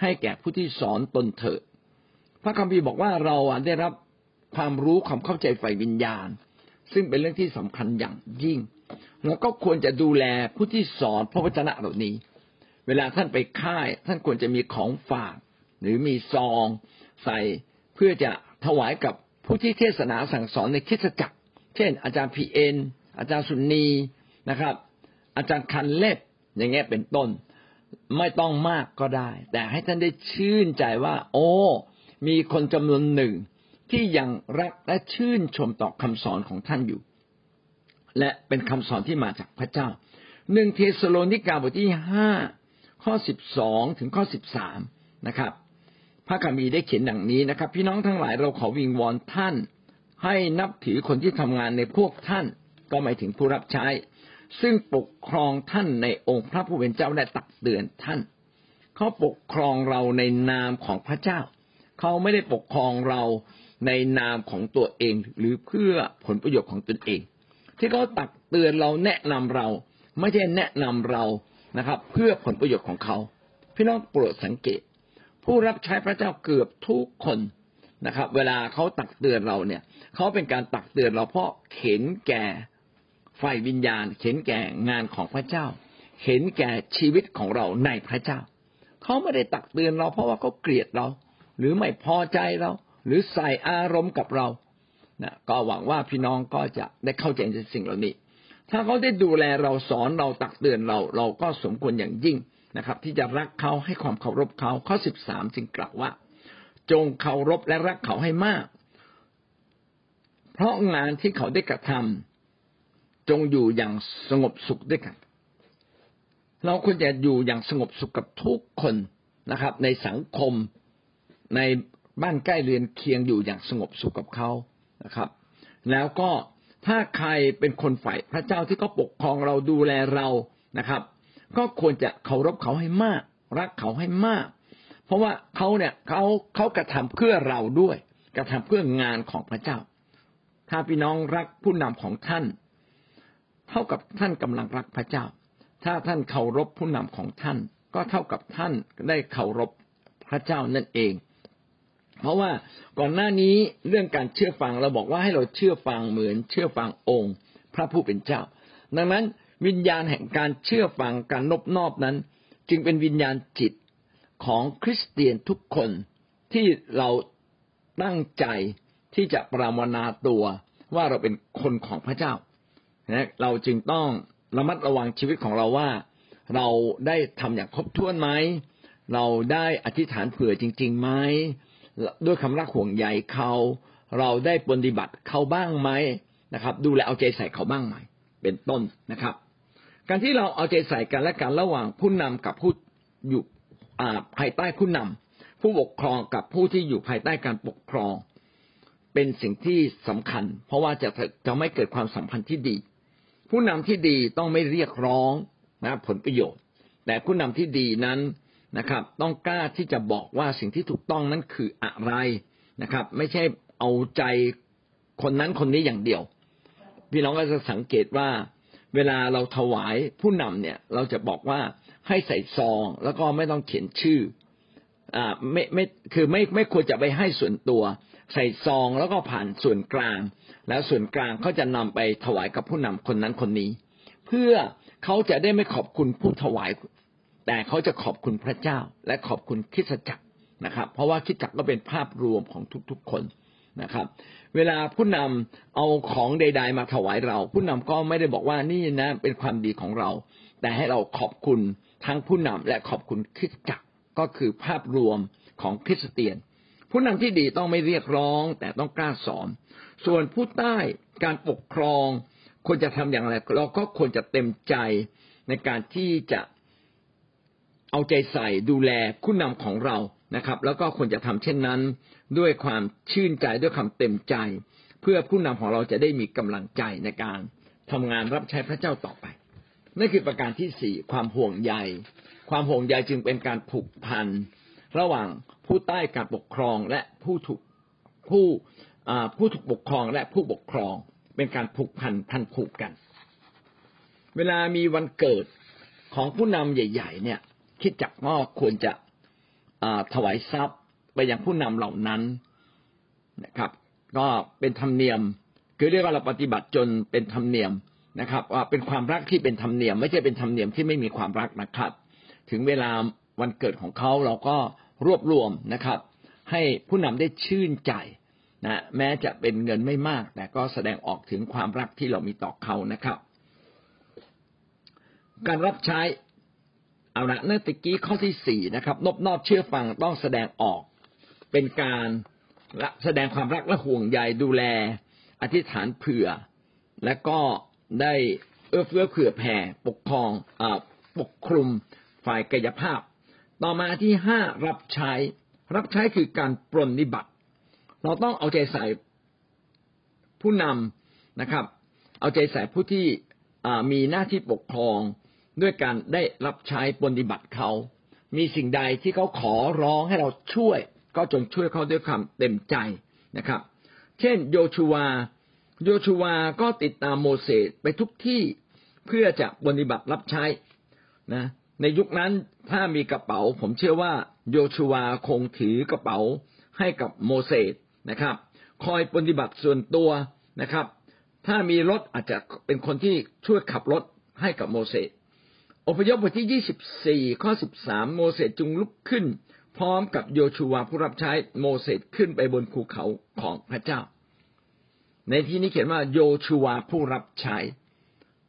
ให้แก่ผู้ที่สอนตนเถอะพระคัมภีร์บอกว่าเราได้รับความรู้ความเข้าใจฝ่ายวิญญาณ ซึ่งเป็นเรื่องที่สำคัญอย่างยิ่ง แล้วก็ควรจะดูแลผู้ที่สอนพระวจนะเหล่านี้ เวลาท่านไปค่าย ท่านควรจะมีของฝาก หรือมีซอง ใส่เพื่อจะถวายกับผู้ที่เทศนาสั่งสอนในคริสตจักร เช่น อาจารย์พีเอ็นอาจารย์สุนี นะครับ อาจารย์คาเล็บอย่างเงี้ยเป็นต้น ไม่ต้องมากก็ได้ แต่ให้ท่านได้ชื่นใจว่า โอ้ มีคนจำนวนหนึ่งที่ยังรักและชื่นชมต่อคำสอนของท่านอยู่ และเป็นคำสอนที่มาจากพระเจ้าหนึ่งเทสโลนิกาบทที่ห้าข้อสิบสองถึงข้อสิบสามนะครับ พระคัมภีร์ได้เขียนดังนี้นะครับ พี่น้องทั้งหลายเราขอวิงวอนท่าน ให้นับถือคนที่ทำงานในพวกท่าน ก็หมายถึงผู้รับใช้ ซึ่งปกครองท่านในองค์พระผู้เป็นเจ้าและตักเตือนท่าน เขาปกครองเราในนามของพระเจ้า เขาไม่ได้ปกครองเราในนามของตัวเอง หรือเพื่อผลประโยชน์ของตนเอง ที่เขาตักเตือนเราแนะนำเรา ไม่ใช่แนะนำเรานะครับ เพื่อผลประโยชน์ของเขา พี่น้องโปรดสังเกต ผู้รับใช้พระเจ้าเกือบทุกคนนะครับ เวลาเขาตักเตือนเราเนี่ยเขาเป็นการตักเตือนเราเพราะเข็นแก่ ไฟวิญญาณเข็นแก่งานของพระเจ้าเข็นแก่ชีวิตของเราในพระเจ้า เขาไม่ได้ตักเตือนเราเพราะว่าเขาเกลียดเรา หรือไม่พอใจเรา หรือใส่อารมณ์กับเรานะก็หวังว่าพี่น้องก็จะได้เข้าใจในสิ่งเหล่านี้ ถ้าเขาได้ดูแลเราสอนเราตักเตือนเรา เราก็สมควรอย่างยิ่งนะครับ ที่จะรักเขาให้ความเคารพเขาข้อสิบสามจึงกล่าวว่า จงเคารพและรักเขาให้มาก เพราะงานที่เขาได้กระทำ จงอยู่อย่างสงบสุขด้วยกัน เราควรจะอยู่อย่างสงบสุขกับทุกคนนะครับ ในสังคมในบ้านใกล้เรือนเคียงอยู่อย่างสงบสุขกับเขานะครับ แล้วก็ถ้าใครเป็นคนฝ่ายพระเจ้าที่เขาปกครองเราดูแลเรานะครับ ก็ควรจะเคารพเขาให้มาก รักเขาให้มาก เพราะว่าเขาเนี่ยเขาเขากระทำเพื่อเราด้วย กระทำเพื่องานของพระเจ้า ถ้าพี่น้องรักผู้นำของท่าน เท่ากับท่านกำลังรักพระเจ้า ถ้าท่านเคารพผู้นำของท่าน ก็เท่ากับท่านได้เคารพพระเจ้านั่นเอง เพราะว่าก่อนหน้านี้เรื่องการเชื่อฟังเราบอกว่าให้เราเชื่อฟังเหมือนเชื่อฟังองค์ พระผู้เป็นเจ้า ดังนั้นวิญญาณแห่งการเชื่อฟังการนบนอบนั้น จึงเป็นวิญญาณจิตของคริสเตียนทุกคนที่เราตั้งใจที่จะปรามนาตัวว่าเราเป็นคนของพระเจ้า นะเราจึงต้องระมัดระวังชีวิตของเราว่า เราได้ทำอย่างครบถ้วนไหมเราได้อธิษฐานเผื่อจริงๆไหมด้วยคำรักห่วงใยเขา เราได้ปฏิบัติเขาบ้างไหมนะครับ ดูแลเอาใจใส่เขาบ้างไหมเป็นต้นนะครับ การที่เราเอาใจใส่กันและกันระหว่างผู้นำกับผู้อยู่ภายใต้ผู้นำผู้ปกครองกับผู้ที่อยู่ภายใต้การปกครอง เป็นสิ่งที่สำคัญ เพราะว่าจะจะไม่เกิดความสัมพันธ์ที่ดี ผู้นำที่ดีต้องไม่เรียกร้องนะผลประโยชน์ แต่ผู้นำที่ดีนั้นนะครับ ต้องกล้าที่จะบอกว่าสิ่งที่ถูกต้องนั้นคืออะไรนะครับ ไม่ใช่เอาใจคนนั้นคนนี้อย่างเดียว พี่น้องก็จะสังเกตว่า เวลาเราถวายผู้นำเนี่ย เราจะบอกว่าให้ใส่ซองแล้วก็ไม่ต้องเขียนชื่ออ่าไม่ไม่คือไม่ไม่ควรจะไปให้ส่วนตัว ใส่ซองแล้วก็ผ่านส่วนกลาง แล้วส่วนกลางเขาจะนำไปถวายกับผู้นำคนนั้นคนนี้ เพื่อเขาจะได้ไม่ขอบคุณผู้ถวาย แต่เขาจะขอบคุณพระเจ้า และขอบคุณคิดจักรนะครับ เพราะว่าคิดจักรก็เป็นภาพรวมของทุกๆคนนะครับ เวลาผู้นำเอาของใด ๆ มาถวายเรา ผู้นำก็ไม่ได้บอกว่านี่นะเป็นความดีของเรา แต่ให้เราขอบคุณทั้งผู้นำและขอบคุณคิดจักรก็คือภาพรวมของคริสเตียน ผู้นำที่ดีต้องไม่เรียกร้องแต่ต้องกล้าสอน ส่วนผู้ใต้การปกครองควรจะทำอย่างไรเราก็ควรจะเต็มใจในการที่จะเอาใจใส่ดูแลผู้นำของเรานะครับ แล้วก็ควรจะทำเช่นนั้น ด้วยความชื่นใจด้วยความเต็มใจ เพื่อผู้นำของเราจะได้มีกำลังใจในการทำงานรับใช้พระเจ้าต่อไปนั่นคือประการที่สี่ความห่วงใย ความห่วงใยจึงเป็นการผูกพัน ระหว่างผู้ใต้การปกครองและผู้ถูกผู้ผู้ถูกปกครองและผู้ปกครองเป็นการผูกพันพันผูกกัน เวลามีวันเกิดของผู้นำใหญ่ ๆ เนี่ย คิดจักว่าควรจะถวายทรัพย์ไปยังผู้นำเหล่านั้นนะครับ ก็เป็นธรรมเนียม คือเรียกว่าเราปฏิบัติจนเป็นธรรมเนียมนะครับว่าเป็นความรักที่เป็นธรรมเนียม ไม่ใช่เป็นธรรมเนียมที่ไม่มีความรักนะครับ ถึงเวลา วันเกิดของเขาเราก็รวบรวมนะครับ ให้ผู้นำได้ชื่นใจนะแม้จะเป็นเงินไม่มาก แต่ก็แสดงออกถึงความรักที่เรามีต่อเขานะครับ การรับใช้เอาละเนื่อตะกี้ข้อที่สี่นะครับ นบนอบเชื่อฟังต้องแสดงออก เป็นการแสดงความรักและห่วงใยดูแล อธิษฐานเผื่อ และก็ได้เอื้อเฟื้อเผื่อแผ่ปกครองอปกคลุมฝ่ายกายภาพ ต่อมาที่ห้ารับใช้ รับใช้คือการปรนนิบัติ เราต้องเอาใจใส่ผู้นำนะครับ เอาใจใส่ผู้ที่มีหน้าที่ปกครองด้วยการได้รับใช้ปฏิบัติเขา มีสิ่งใดที่เขาขอร้องให้เราช่วย ก็จงช่วยเขาด้วยความเต็มใจนะครับ เช่น โยชูวา โยชูวาก็ติดตามโมเสสไปทุกที่เพื่อจะปฏิบัติรับใช้นะ ในยุคนั้นถ้ามีกระเป๋า ผมเชื่อว่าโยชูวาคงถือกระเป๋าให้กับโมเสสนะครับ คอยปฏิบัติส่วนตัวนะครับ ถ้ามีรถอาจจะเป็นคนที่ช่วยขับรถให้กับโมเสสอพยพบทที่ยี่สิบสี่ข้อสิบสามโมเสสจึงลุกขึ้น พร้อมกับโยชูวาผู้รับใช้โมเสสขึ้นไปบนภูเขาของพระเจ้า ในที่นี้เขียนว่าโยชูวาผู้รับใช้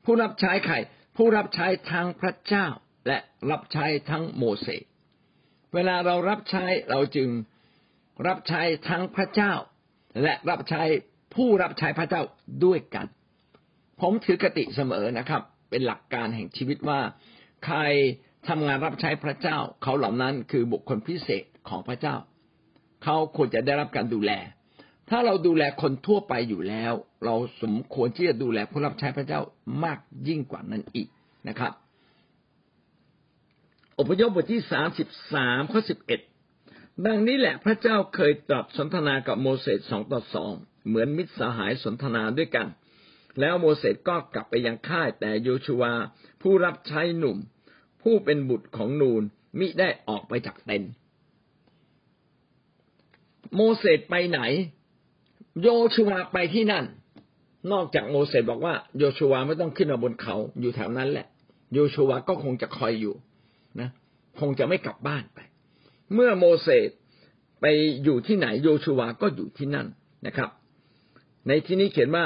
ผู้รับใช้ใครผู้รับใช้ทั้งพระเจ้า และรับใช้ทั้งโมเสสเวลาเรารับใช้เราจึงรับใช้ทั้งพระเจ้า และรับใช้ผู้รับใช้พระเจ้าด้วยกัน ผมถือกติเสมอนะครับ เป็นหลักการแห่งชีวิตว่า ใครทำงานรับใช้พระเจ้า เขาเหล่านั้นคือบุคคลพิเศษของพระเจ้า เขาควรจะได้รับการดูแล ถ้าเราดูแลคนทั่วไปอยู่แล้ว เราสมควรที่จะดูแลผู้รับใช้พระเจ้ามากยิ่งกว่านั้นอีกนะครับ อพยพบทที่สามสิบสามข้อสิบเอ็ดดังนี้แหละพระเจ้าเคยตรัสสนทนากับโมเสสสองต่อสองเหมือนมิตรสหายสนทนาด้วยกัน แล้วโมเสสก็กลับไปยังค่ายแต่โยชูวาผู้รับใช้หนุ่ม ผู้เป็นบุตรของนูนมิได้ออกไปจากเต็นโมเสสไปไหน โยชูวาไปที่นั่น นอกจากโมเสสบอกว่าโยชูวาไม่ต้องขึ้นมาบนเขาอยู่แถวนั้นแหละ โยชูวาก็คงจะคอยอยู่ นะคงจะไม่กลับบ้านไป เมื่อโมเสสไปอยู่ที่ไหนโยชูวาก็อยู่ที่นั่นนะครับ ในที่นี้เขียนว่า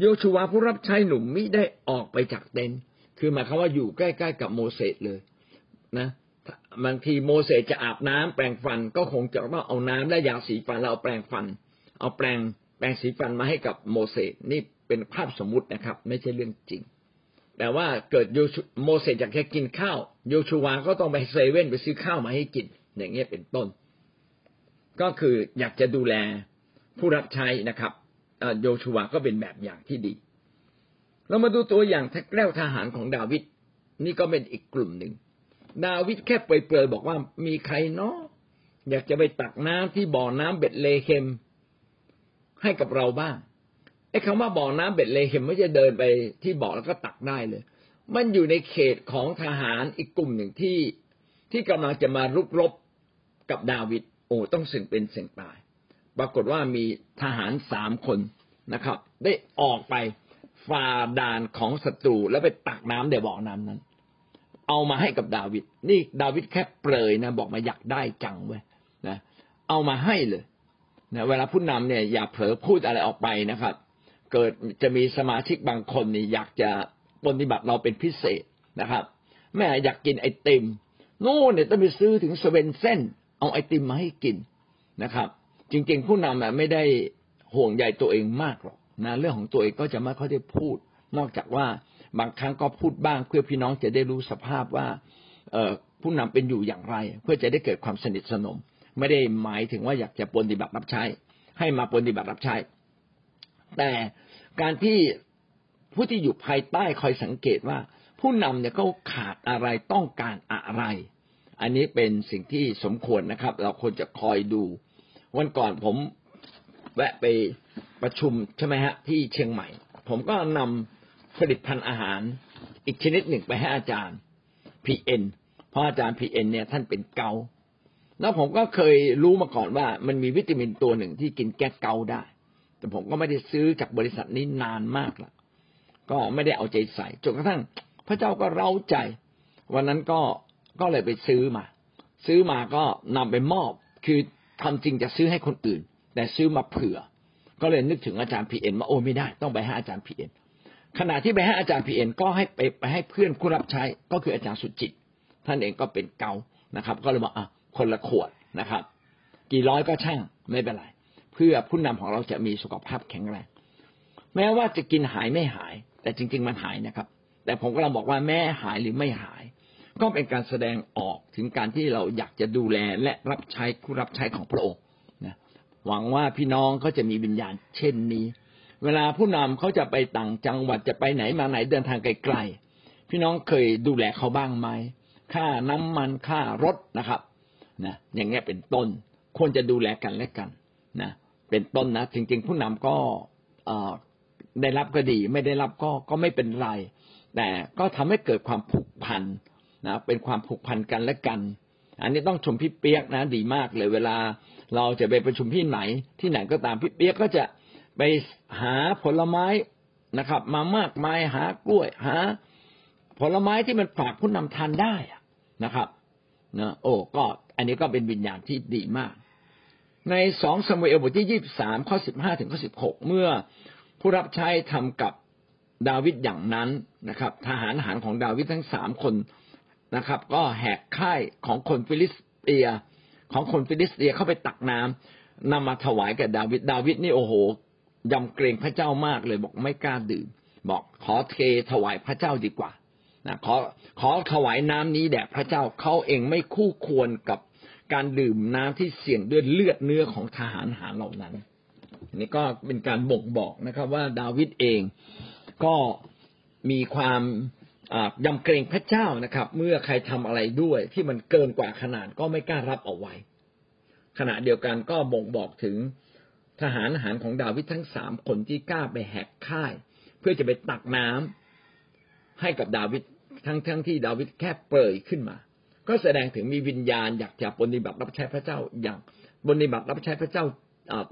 โยชูวาผู้รับใช้หนุ่มมิได้ออกไปจากเต็นท์คือหมายความว่าอยู่ใกล้ๆกับโมเสสเลยนะบางทีโมเสสจะอาบน้ำแปรงฟันก็คงจะต้องเอาน้ำและยาสีฟันแล้วเอาแปรงฟัน เอาแปรงแปรงสีฟันมาให้กับโมเสสนี่เป็นภาพสมมุตินะครับ ไม่ใช่เรื่องจริง แต่ว่าเกิดโยโมเสสอยากจะกินข้าวโยชูวาก็ต้องไปเซเว่นไปซื้อข้าวมาให้กิน อย่างเงี้ยเป็นต้น ก็คืออยากจะดูแลผู้รับใช้นะครับโยชูวาก็เป็นแบบอย่างที่ดี เรามาดูตัวอย่างแท็กล้วทหารของดาวิดนี่ก็เป็นอีกกลุ่มหนึ่ง ดาวิดแค่เปรยๆบอกว่ามีใครเนาะอยากจะไปตักน้ำที่บ่อน้ำเบ็ดเลเฮมให้กับเราบ้าง ไอ้คำว่าบ่อน้ำเบ็ดเลเฮมไม่จะเดินไปที่บ่อแล้วก็ตักได้เลย มันอยู่ในเขตของทหารอีกกลุ่มหนึ่งที่ที่กำลังจะมารุกรบกับดาวิดโอ้ต้องสึงเป็นเสียงตาย ปรากฏว่ามีทหารสามคนนะครับ ได้ออกไปฝ่าด่านของศัตรูแล้วไปตักน้ำในบ่อน้ำนั้น เอามาให้กับดาวิดนี่ดาวิดแค่เปรยนะบอกมาอยากได้จังเว้ยนะ เอามาให้เลยนะเวลาผู้นำเนี่ยอย่าเผลอพูดอะไรออกไปนะครับ เกิดจะมีสมาชิกบางคนนี่อยากจะปฏิบัติเราเป็นพิเศษนะครับ แม่อยากกินไอติมนู่นเนี่ยต้องไปซื้อถึงสเวนเซนเอาไอติมมาให้กินนะครับ จริง ๆ ผู้นำไม่ได้ห่วงใยตัวเองมากหรอกนะเรื่องของตัวเองก็จะไม่ค่อยได้พูด นอกจากว่าบางครั้งก็พูดบ้าง เพื่อพี่น้องจะได้รู้สภาพว่าเผู้นำเป็นอยู่อย่างไร เพื่อจะได้เกิดความสนิทสนม ไม่ได้หมายถึงว่าอยากจะปฏิบัติรับใช้ ให้มาปฏิบัติรับใช้ แต่การที่ผู้ที่อยู่ภายใต้คอยสังเกตว่า ผู้นำเนี่ยเขาขาดอะไรต้องการอะไร อันนี้เป็นสิ่งที่สมควรนะครับ เราควรจะคอยดู วันก่อนผมแวะไปประชุมใช่ไหมฮะ ที่เชียงใหม่ ผมก็นำผลิตภัณฑ์อาหาร อีกชนิดหนึ่งไปให้อาจารย์พีเอ็นเพราะอาจารย์พีเอ็นเนี่ยท่านเป็นเกาแล้วผมก็เคยรู้มาก่อนว่า มันมีวิตามินตัวหนึ่งที่กินแก้เกาได้ แต่ผมก็ไม่ได้ซื้อจากบริษัทนี้นานมากละก็ไม่ได้เอาใจใส่จนกระทั่ง พระเจ้าก็เร้าใจ วันนั้นก็ก็เลยไปซื้อมา ซื้อมาก็นำไปมอบ คือทำจริงจะซื้อให้คนอื่น แต่ซื้อมาเผื่อ ก็เลยนึกถึงอาจารย์พีเอ็นว่าโอ้ไม่ได้ ต้องไปให้อาจารย์พีเอ็นขณะที่ไปให้อาจารย์พีเอ็นก็ให้ไปไปให้เพื่อนคู่รับใช้ก็คืออาจารย์สุจิต ท่านเองก็เป็นเกานะครับ ก็เลยบอกอะคนละขวดนะครับ กี่ร้อยก็ช่างไม่เป็นไร พื่อผู้นำของเราจะมีสุขภาพแข็งแรง แม้ว่าจะกินหายไม่หาย แต่จริง ๆ มันหายนะครับ แต่ผมก็ลังบอกว่าแม่หายหรือไม่หาย ก็เป็นการแสดงออกถึงการที่เราอยากจะดูแลและรับใช้ผู้รับใช้ของพระองค์นะหวังว่าพี่น้องเขาจะมีวิญญาณเช่นนี้ เวลาผู้นำเขาจะไปต่างจังหวัดจะไปไหนมาไหนเดินทางไกลๆพี่น้องเคยดูแลเขาบ้างไหมค่าน้ำมันค่ารถนะครับนะอย่างเงี้ยเป็นต้นควรจะดูแลกันและกันนะ เป็นต้นนะ จริง ๆ ผู้นำก็ได้รับก็ดี ไม่ได้รับก็ก็ไม่เป็นไร แต่ก็ทำให้เกิดความผูกพันนะเป็นความผูกพันกันและกัน อันนี้ต้องชมพี่เปียกนะ ดีมากเลย เวลาเราจะไปประชุมที่ไหน ที่ไหนก็ตามพี่เปียกก็จะไปหาผลไม้นะครับ มามากมายหากล้วยหา ผลไม้ที่มันฝากผู้นำทานได้นะครับนะโอ้ก็อันนี้ก็เป็นวิญญาณที่ดีมาก ในสองสมุเอลบทที่ยี่บสามข้อสิบห้าถึงข้อสิบหกเมื่อผู้รับใช้ทำกับดาวิดอย่างนั้นนะครับ ทหารหาญของดาวิดทั้งสามคนนะครับ ก็แหกค่ายของคนฟิลิสเตีย ของคนฟิลิสเตียเข้าไปตักน้ำนำมาถวายแก่ดาวิดดาวิดนี่โอ้โหยำเกรงพระเจ้ามากเลยบอกไม่กล้าดื่ม บอกขอเทถวายพระเจ้าดีกว่านะขอขอถวายน้ำนี้แด่พระเจ้าเขาเองไม่คู่ควรกับ การดื่มน้ำที่เสี่ยงด้วยเลือดเนื้อของทหารหาญเหล่านั้นนี่ก็เป็นการบ่งบอกนะครับ ว่าดาวิดเองก็มีความยำเกรงพระเจ้านะครับ เมื่อใครทำอะไรด้วยที่มันเกินกว่าขนาดก็ไม่กล้ารับเอาไว้ ขณะเดียวกันก็บ่งบอกถึงทหารหารของดาวิดทั้งสามคนที่กล้าไปแหกค่าย เพื่อจะไปตักน้ำให้กับดาวิดทั้งทั้งที่ดาวิดแค่เปรยขึ้นมา ก็แสดงถึงมีวิญญาณอยากจะปฏิบัติรับใช้พระเจ้าอย่างปฏิบัติรับใช้พระเจ้า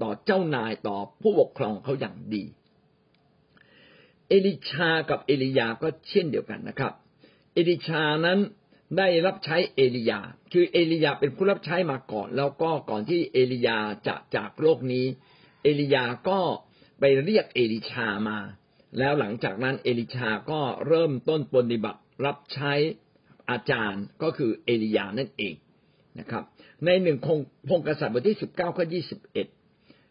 ต่อเจ้านายต่อผู้ปกครองเขาอย่างดี เอลิชากับเอลียาก็เช่นเดียวกันนะครับ เอลิชานั้นได้รับใช้เอลียา คือเอลียาเป็นผู้รับใช้มาก่อน แล้วก็ก่อนที่เอลียาจะจากโลกนี้ เอลียาก็ไปเรียกเอลิชามา แล้วหลังจากนั้นเอลิชาก็เริ่มต้นปฏิบัติรับใช้ อาจารย์ก็คือเอลียานั่นเองนะครับ ในหนึ่งพงกษัตริย์บทที่สิบเก้าข้อยี่สิบเอ็ด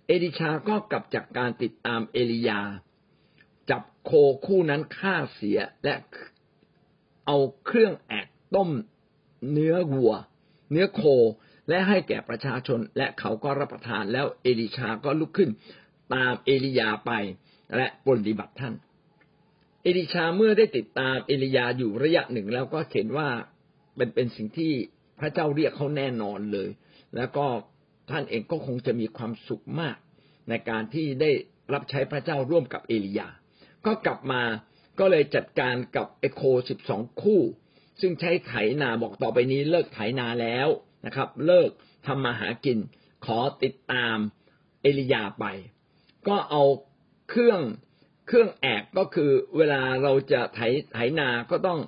เอลิชาก็กลับจากการติดตามเอลียา จับโคคู่นั้นฆ่าเสียและเอาเครื่องแอกต้มเนื้อวัว เนื้อโคและให้แก่ประชาชนและเขาก็รับประทานแล้วเอลิชาก็ลุกขึ้นตามเอลียาไปและปฏิบัติท่าน เอลิชาเมื่อได้ติดตามเอลียาอยู่ระยะหนึ่งแล้วก็เห็นว่าเป็นเป็นสิ่งที่พระเจ้าเรียกเขาแน่นอนเลย แล้วก็ท่านเองก็คงจะมีความสุขมาก ในการที่ได้รับใช้พระเจ้าร่วมกับเอลียา ก็กลับมาก็เลยจัดการกับเอโคสิบสองคู่ ซึ่งใช้ไถนาบอกต่อไปนี้เลิกไถนาแล้วนะครับ เลิกทำมาหากิน ขอติดตามเอลียาไป ก็เอาเครื่อง เครื่องแอกก็คือเวลาเราจะไถไถนาก็ต้อง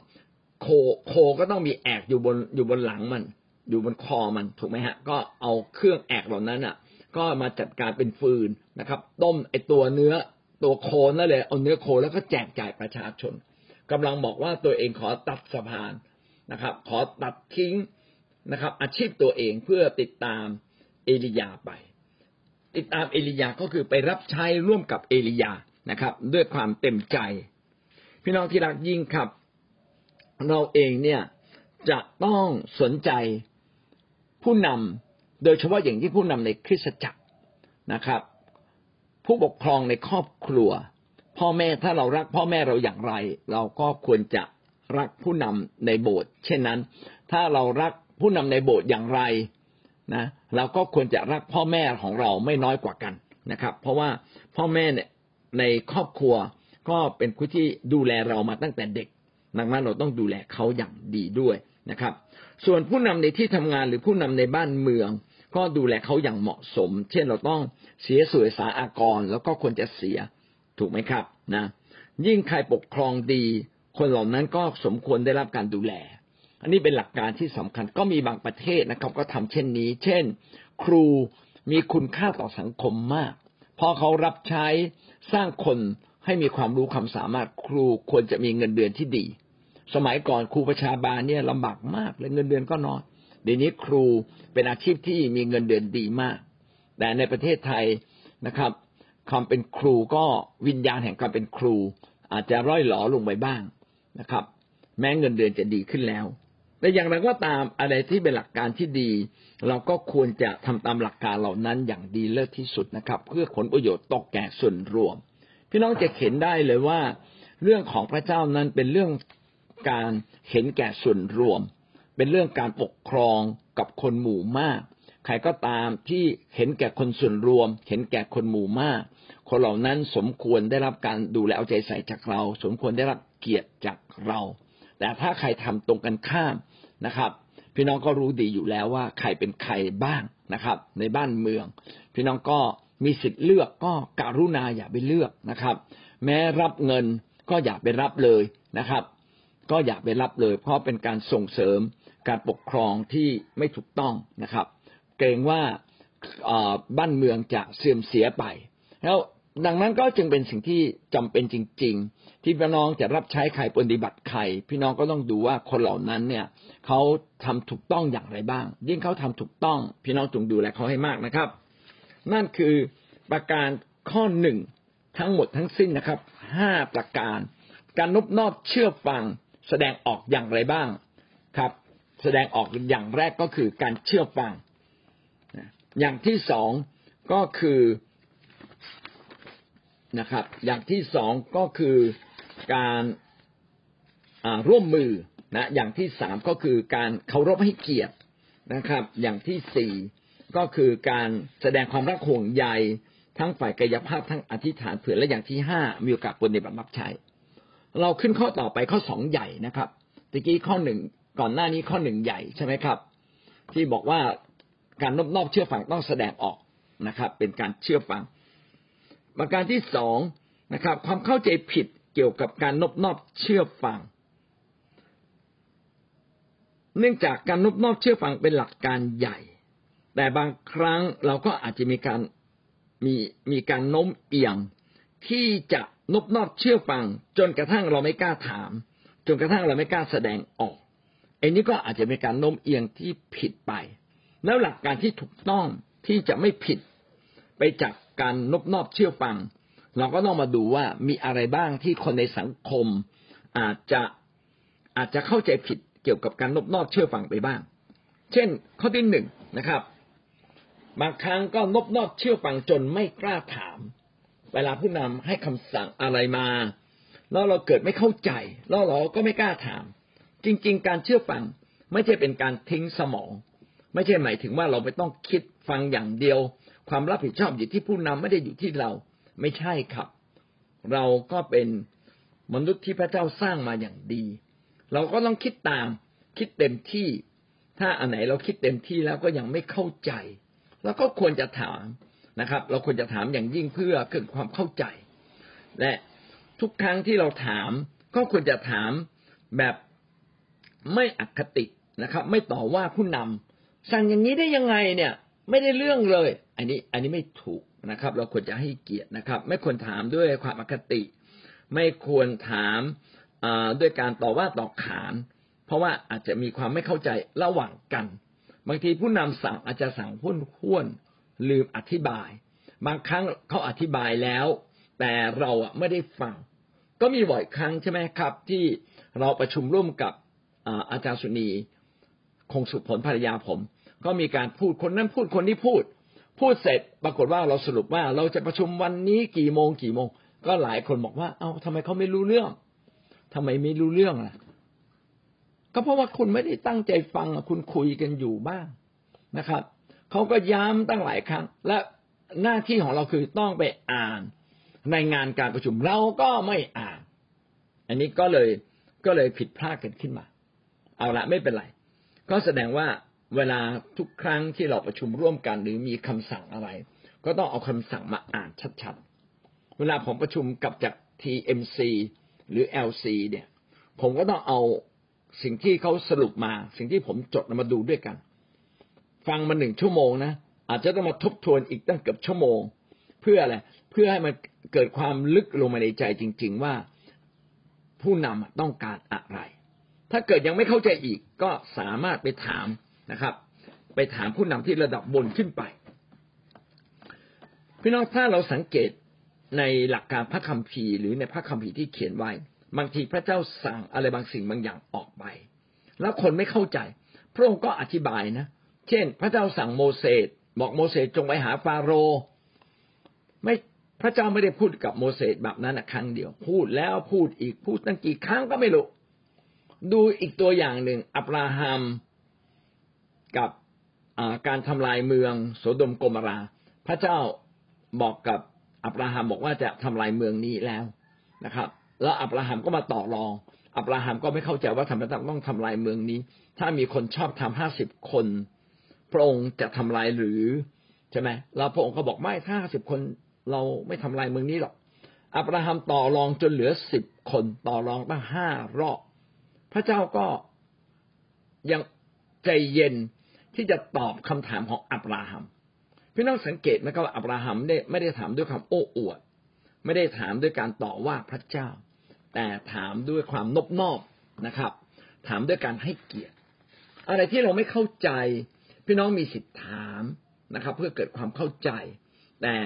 โคโคก็ต้องมีแอกอยู่บนอยู่บนหลังมัน อยู่บนคอมันถูกไหมฮะ ก็เอาเครื่องแอกเหล่านั้นอะ ก็มาจัดการเป็นฟืนนะครับ ต้มไอตัวเนื้อตัวโคนั่นเลยเอาเนื้อโคแล้วก็แจกจ่ายประชาชนกำลังบอกว่าตัวเองขอตัดสะพานนะครับ ขอตัดทิ้งนะครับ อาชีพตัวเองเพื่อติดตามเอลียาไป ติดตามเอลียาก็คือไปรับใช้ร่วมกับเอลียา นะครับ ด้วยความเต็มใจ พี่น้องที่รักยิ่งครับ เราเองเนี่ยจะต้องสนใจผู้นำโดยเฉพาะอย่างที่ผู้นำในคริสตจักรนะครับ ผู้ปกครองในครอบครัว พ่อแม่ถ้าเรารักพ่อแม่เราอย่างไร เราก็ควรจะรักผู้นำในโบสถ์เช่นนั้น ถ้าเรารักผู้นำในโบสถ์อย่างไรนะเราก็ควรจะรักพ่อแม่ของเราไม่น้อยกว่ากันนะครับ เพราะว่าพ่อแม่เนี่ย ในครอบครัว ก็เป็นผู้ที่ดูแลเรามาตั้งแต่เด็กดังนั้นเราต้องดูแลเขาอย่างดีด้วยนะครับ ส่วนผู้นำในที่ทำงานหรือผู้นำในบ้านเมือง ก็ดูแลเขาอย่างเหมาะสม เช่นเราต้องเสียสวยสาอากร แล้วก็ควรจะเสียถูกไหมครับนะยิ่งใครปกครองดี คนเหล่านั้นก็สมควรได้รับการดูแล อันนี้เป็นหลักการที่สำคัญก็มีบางประเทศนะครับ ก็ทำเช่นนี้ เช่น ครูมีคุณค่าต่อสังคมมาก พอเขารับใช้สร้างคนให้มีความรู้ความสามารถครูควรจะมีเงินเดือนที่ดี สมัยก่อนครูประชาบาลเนี่ยลำบากมากเลยเงินเดือนก็น้อยเดี๋ยวนี้ครูเป็นอาชีพที่มีเงินเดือนดีมาก แต่ในประเทศไทยนะครับความเป็นครูก็วิญญาณแห่งการเป็นครู อาจจะร่อยหลอลงไปบ้างนะครับ แม้เงินเดือนจะดีขึ้นแล้ว แต่อย่างไรก็ตามอะไรที่เป็นหลักการที่ดี เราก็ควรจะทำตามหลักการเหล่านั้นอย่างดีเลิศที่สุดนะครับ เพื่อผลประโยชน์ตกแก่ส่วนรวม พี่น้องจะเห็นได้เลยว่า เรื่องของพระเจ้านั้นเป็นเรื่องการเห็นแก่ส่วนรวม เป็นเรื่องการปกครองกับคนหมู่มาก ใครก็ตามที่เห็นแก่คนส่วนรวม เห็นแก่คนหมู่มาก คนเหล่านั้นสมควรได้รับการดูแลเอาใจใส่จากเรา สมควรได้รับเกียรติจากเรา แต่ถ้าใครทำตรงกันข้าม นะครับ พี่น้องก็รู้ดีอยู่แล้วว่าใครเป็นใครบ้างนะครับ ในบ้านเมือง พี่น้องก็มีสิทธิ์เลือกก็การุณาอย่าไปเลือกนะครับ แม้รับเงินก็อย่าไปรับเลยนะครับ ก็อย่าไปรับเลย เพราะเป็นการส่งเสริมการปกครองที่ไม่ถูกต้องนะครับ เกรงว่าบ้านเมืองจะเสื่อมเสียไป แล้ว ดังนั้นก็จึงเป็นสิ่งที่จำเป็นจริง ๆ ที่พี่น้องจะรับใช้ใครปฏิบัติใครพี่น้องก็ต้องดูว่าคนเหล่านั้นเนี่ยเขาทำถูกต้องอย่างไรบ้าง ยิ่งเขาทำถูกต้อง พี่น้องจงดูแลเขาให้มากนะครับ นั่นคือประการข้อหนึ่งทั้งหมดทั้งสิ้นนะครับห้าประการ การนบนอบเชื่อฟัง แสดงออกอย่างไรบ้างครับ แสดงออกอย่างแรกก็คือการเชื่อฟัง อย่างที่สองก็คือ นะครับ อย่างที่สองก็คือการร่วมมือนะอย่างที่สามก็คือการเคารพให้เกียรตินะครับ อย่างที่สี่ก็คือการแสดงความรักห่วงใยทั้งฝ่ายกายภาพทั้งอธิษฐานเผื่อและอย่างที่ห้ามีโอกาสปฏิบัติรับใช้เราขึ้นข้อต่อไปข้อสองใหญ่นะครับตะกี้ข้อหนึ่งก่อนหน้านี้ข้อหนึ่งใหญ่ใช่ไหมครับ ที่บอกว่าการนบนอบเชื่อฟังต้องแสดงออกนะครับ เป็นการเชื่อฟัง ประการที่สองนะครับ ความเข้าใจผิดเกี่ยวกับการนบนอบเชื่อฟัง เนื่องจากการนบนอบเชื่อฟังเป็นหลักการใหญ่ แต่บางครั้งเราก็อาจจะมีการมีมีการโน้มเอียง ที่จะนบนอบเชื่อฟัง จนกระทั่งเราไม่กล้าถาม จนกระทั่งเราไม่กล้าแสดงออกอันนี้ก็อาจจะเป็นการโน้มเอียงที่ผิดไป แล้วหลักการที่ถูกต้องที่จะไม่ผิดไปจาก การนบนอบเชื่อฟัง เราก็ต้องมาดูว่ามีอะไรบ้างที่คนในสังคม อาจจะอาจจะเข้าใจผิดเกี่ยวกับการนบนอบเชื่อฟังไปบ้าง เช่น ข้อที่หนึ่งนะครับ บางครั้งก็นบนอบเชื่อฟังจนไม่กล้าถาม เวลาผู้นำให้คำสั่งอะไรมา แล้วเราเกิดไม่เข้าใจ แล้วเราก็ไม่กล้าถาม จริง ๆ การเชื่อฟังไม่ใช่เป็นการทิ้งสมอง ไม่ใช่หมายถึงว่าเราไม่ต้องคิดฟังอย่างเดียว ความรับผิดชอบอยู่ที่ผู้นำไม่ได้อยู่ที่เรา ไม่ใช่ครับ เราก็เป็นมนุษย์ที่พระเจ้าสร้างมาอย่างดี เราก็ต้องคิดตาม คิดเต็มที่ ถ้าอันไหนเราคิดเต็มที่แล้วก็ยังไม่เข้าใจเราก็ควรจะถามนะครับ เราควรจะถามอย่างยิ่งเพื่อเกิดความเข้าใจ และทุกครั้งที่เราถาม ก็ควรจะถามแบบไม่อคตินะครับ ไม่ต่อว่าผู้นำสั่งอย่างนี้ได้ยังไงเนี่ย ไม่ได้เรื่องเลย อันนี้อันนี้ไม่ถูกนะครับ เราควรจะให้เกียรตินะครับ ไม่ควรถามด้วยความอคติ ไม่ควรถามด้วยการต่อว่าต่อขาน เพราะว่าอาจจะมีความไม่เข้าใจระหว่างกัน บางทีผู้นำสั่งอาจจะสั่งพุ่นห้วนลืมอธิบาย บางครั้งเขาอธิบายแล้ว แต่เราอะไม่ได้ฟัง ก็มีบ่อยครั้งใช่ไหมครับ ที่เราประชุมร่วมกับอาจารย์สุนีคงสุขผลภรรยาผม ก็มีการพูดคนนั้นพูดคนนี้พูด พูดเสร็จปรากฏว่าเราสรุปว่าเราจะประชุมวันนี้กี่โมงกี่โมง ก็หลายคนบอกว่า เอา้าทำไมเขาไม่รู้เรื่องทำไมไม่รู้เรื่องล่ะ ก็เพราะว่าคุณไม่ได้ตั้งใจฟังคุณคุยกันอยู่บ้างนะครับเขาก็ย้ำตั้งหลายครั้ง และหน้าที่ของเราคือต้องไปอ่านในงานการประชุมเราก็ไม่อ่าน อันนี้ก็เลยก็เลยผิดพลาดกันขึ้นมา เอาละไม่เป็นไร ก็แสดงว่า เวลาทุกครั้งที่เราประชุมร่วมกัน หรือมีคำสั่งอะไร ก็ต้องเอาคำสั่งมาอ่านชัดๆ เวลาผมประชุมกับจาก TMC หรือ LC เนี่ย ผมก็ต้องเอาสิ่งที่เขาสรุปมา สิ่งที่ผมจดมาดูด้วยกัน ฟังมาหนึ่งชั่วโมงนะอาจจะต้องมาทบทวนอีกตั้งเกือบชั่วโมง เพื่ออะไรเพื่อให้มันเกิดความลึกลงมาในใจจริง ๆว่าผู้นำต้องการอะไร ถ้าเกิดยังไม่เข้าใจอีกก็สามารถไปถาม นะครับ ไปถามผู้นำที่ระดับบนขึ้นไป พี่น้องถ้าเราสังเกตในหลักการพระคัมภีร์หรือในพระคัมภีร์ที่เขียนไว้ บางทีพระเจ้าสั่งอะไรบางสิ่งบางอย่างออกไป แล้วคนไม่เข้าใจ พระองค์ก็อธิบายนะ เช่น พระเจ้าสั่งโมเสสบอกโมเสสจงไปหาฟาโรห์ไม่พระเจ้าไม่ได้พูดกับโมเสสแบบนั้นครั้งเดียว พูดแล้วพูดอีกพูดตั้งกี่ครั้งก็ไม่รู้ ดูอีกตัวอย่างหนึ่ง อับราฮัม กับการทำลายเมืองโสดมโกมรา พระเจ้าบอกกับอับราฮัมบอกว่าจะทำลายเมืองนี้แล้วนะครับ แล้วอับราฮัมก็มาต่อรอง อับราฮัมก็ไม่เข้าใจว่าทำไมต้องทำลายเมืองนี้ ถ้ามีคนชอบทำห้าสิบคน พระองค์จะทำลายหรือใช่ไหมแล้วพระองค์ก็บอกไม่ถ้าห้าสิบคนเราไม่ทำลายเมืองนี้หรอก อับราฮัมต่อรองจนเหลือสิบคนต่อรองตั้งห้ารอบพระเจ้าก็ยังใจเย็น ที่จะตอบคำถามของอับราฮัมพี่น้องสังเกตไหมครับว่าอับราฮัมได้ไม่ได้ถามด้วยความโอ้อวด ไม่ได้ถามด้วยการต่อว่าพระเจ้า แต่ถามด้วยความนบนอบนะครับ ถามด้วยการให้เกียรติ อะไรที่เราไม่เข้าใจ พี่น้องมีสิทธิ์ถามนะครับ เพื่อเกิดความเข้าใจ แต่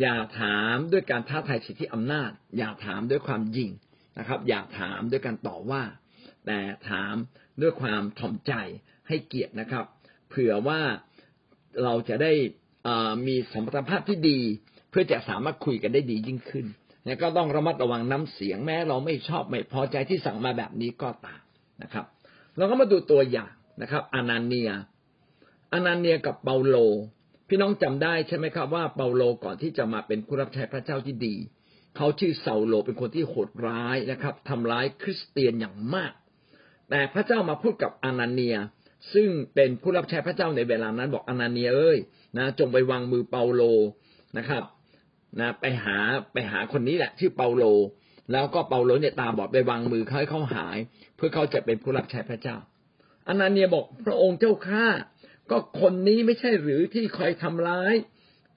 อย่าถามด้วยการท้าทายสิทธิอำนาจ อย่าถามด้วยความยิงนะครับ อย่าถามด้วยการต่อว่า แต่ถามด้วยความถ่อมใจให้เกียรตินะครับ เผื่อว่าเราจะได้มีสัมพันธภาพที่ดี เพื่อจะสามารถคุยกันได้ดียิ่งขึ้นแล้วก็ต้องระมัดระวังน้ำเสียงแม้เราไม่ชอบไม่พอใจที่สั่งมาแบบนี้ก็ตามนะครับ เราก็มาดูตัวอย่างนะครับอานาเนียอานาเนียกับเปาโล พี่น้องจำได้ใช่ไหมครับว่าเปาโลก่อนที่จะมาเป็นผู้รับใช้พระเจ้าที่ดี เขาชื่อเซาโลเป็นคนที่โหดร้ายนะครับทำร้ายคริสเตียนอย่างมาก แต่พระเจ้ามาพูดกับอานาเนีย ซึ่งเป็นผู้รับใช้พระเจ้าในเวลานั้นบอกอนาเนียเอ้ยนะจงไปวางมือเปาโลนะครับนะไปหาไปหาคนนี้แหละ ชื่อเปาโล แล้วก็เปาโลเนี่ยตาบอดไปวางมือเขาให้เขาหาย เพื่อเขาจะเป็นผู้รับใช้พระเจ้าอนาเนียบอกพระองค์เจ้าข้าก็คนนี้ไม่ใช่หรือที่คอยทำร้าย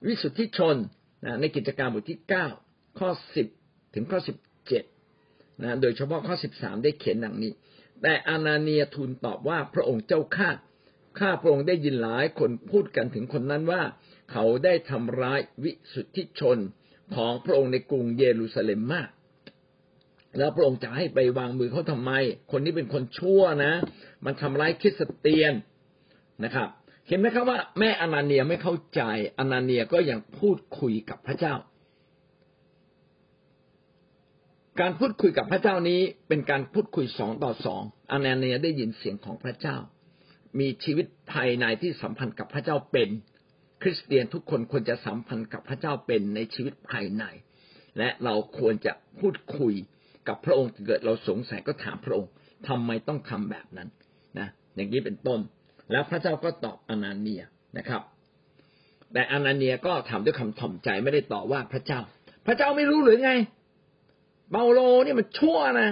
วิสุทธิชนนะในกิจการบทที่เก้าข้อสิบถึงข้อสิบเจ็ดนะโดยเฉพาะข้อสิบสามได้เขียนดังนี้ แต่อานาเนียทูลตอบว่าพระองค์เจ้าข้าข้าพระองค์ได้ยินหลายคนพูดกันถึงคนนั้นว่า เขาได้ทำร้ายวิสุทธิชนของพระองค์ในกรุงเยรูซาเล็มมาก แล้วพระองค์จะให้ไปวางมือเขาทำไม คนนี้เป็นคนชั่วนะ มันทำร้ายคริสเตียนนะครับ เห็นไหมครับว่าแม่อนาเนียไม่เข้าใจอนาเนียก็ยังพูดคุยกับพระเจ้า การพูดคุยกับพระเจ้านี้เป็นการพูดคุยสองต่อสองอนาเนียได้ยินเสียงของพระเจ้า มีชีวิตภายในที่สัมพันธ์กับพระเจ้าเป็น คริสเตียนทุกคนควรจะสัมพันธ์กับพระเจ้าเป็นในชีวิตภายใน และเราควรจะพูดคุยกับพระองค์เกิดเราสงสัยก็ถามพระองค์ทำไมต้องทำแบบนั้นนะอย่างนี้เป็นต้น แล้วพระเจ้าก็ตอบอนาเนียนะครับ แต่อนาเนียก็ทำด้วยคำถ่อมใจไม่ได้ต่อว่าพระเจ้า พระเจ้าไม่รู้หรือไง เปาโลนี่มันชั่วนะ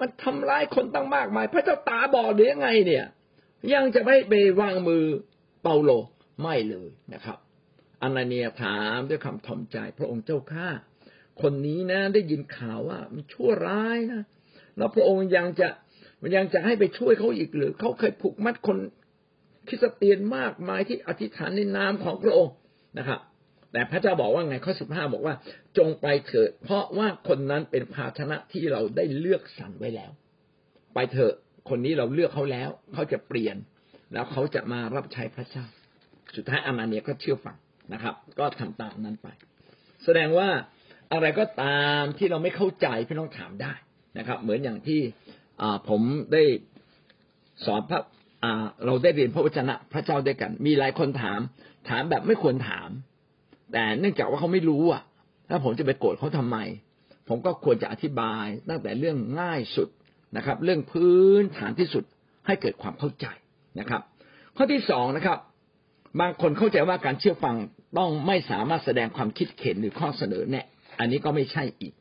มันทำร้ายคนตั้งมากมาย พระเจ้าตาบอดหรือยังไงเนี่ย ยังจะไม่ไปวางมือเปาโลไม่เลยนะครับอานาเนียถามด้วยคำถ่อมใจพระองค์เจ้าข้าคนนี้นะ ได้ยินข่าวว่ามันชั่วร้ายนะแล้วพระองค์ยังจะมันยังจะให้ไปช่วยเขาอีกหรือเขาเคยผูกมัดคนคริสเตียนมากมายที่อธิษฐานในนามของพระองค์นะครับ แต่พระเจ้าบอกว่าไงข้อสิบห้าบอกว่า จงไปเถิด เพราะว่าคนนั้นเป็นภาชนะที่เราได้เลือกสรรไว้แล้ว ไปเถอะคนนี้เราเลือกเขาแล้ว เขาจะเปลี่ยน แล้วเขาจะมารับใช้พระเจ้า สุดท้ายอามาเนียก็เชื่อฟังนะครับ ก็ทำตามนั้นไป แสดงว่าอะไรก็ตามที่เราไม่เข้าใจพี่น้องถามได้นะครับ เหมือนอย่างที่ผมได้สอนพระเราได้เรียนพระวจนะพระเจ้าด้วยกัน มีหลายคนถาม ถามแบบไม่ควรถาม แต่เนื่องจากว่าเขาไม่รู้อะถ้าผมจะไปโกรธเขาทำไม ผมก็ควรจะอธิบายตั้งแต่เรื่องง่ายสุดนะครับ เรื่องพื้นฐานที่สุดให้เกิดความเข้าใจนะครับ ข้อที่สองนะครับ บางคนเข้าใจว่าการเชื่อฟังต้องไม่สามารถแสดงความคิดเห็นหรือข้อเสนอแนะอันนี้ก็ไม่ใช่อีก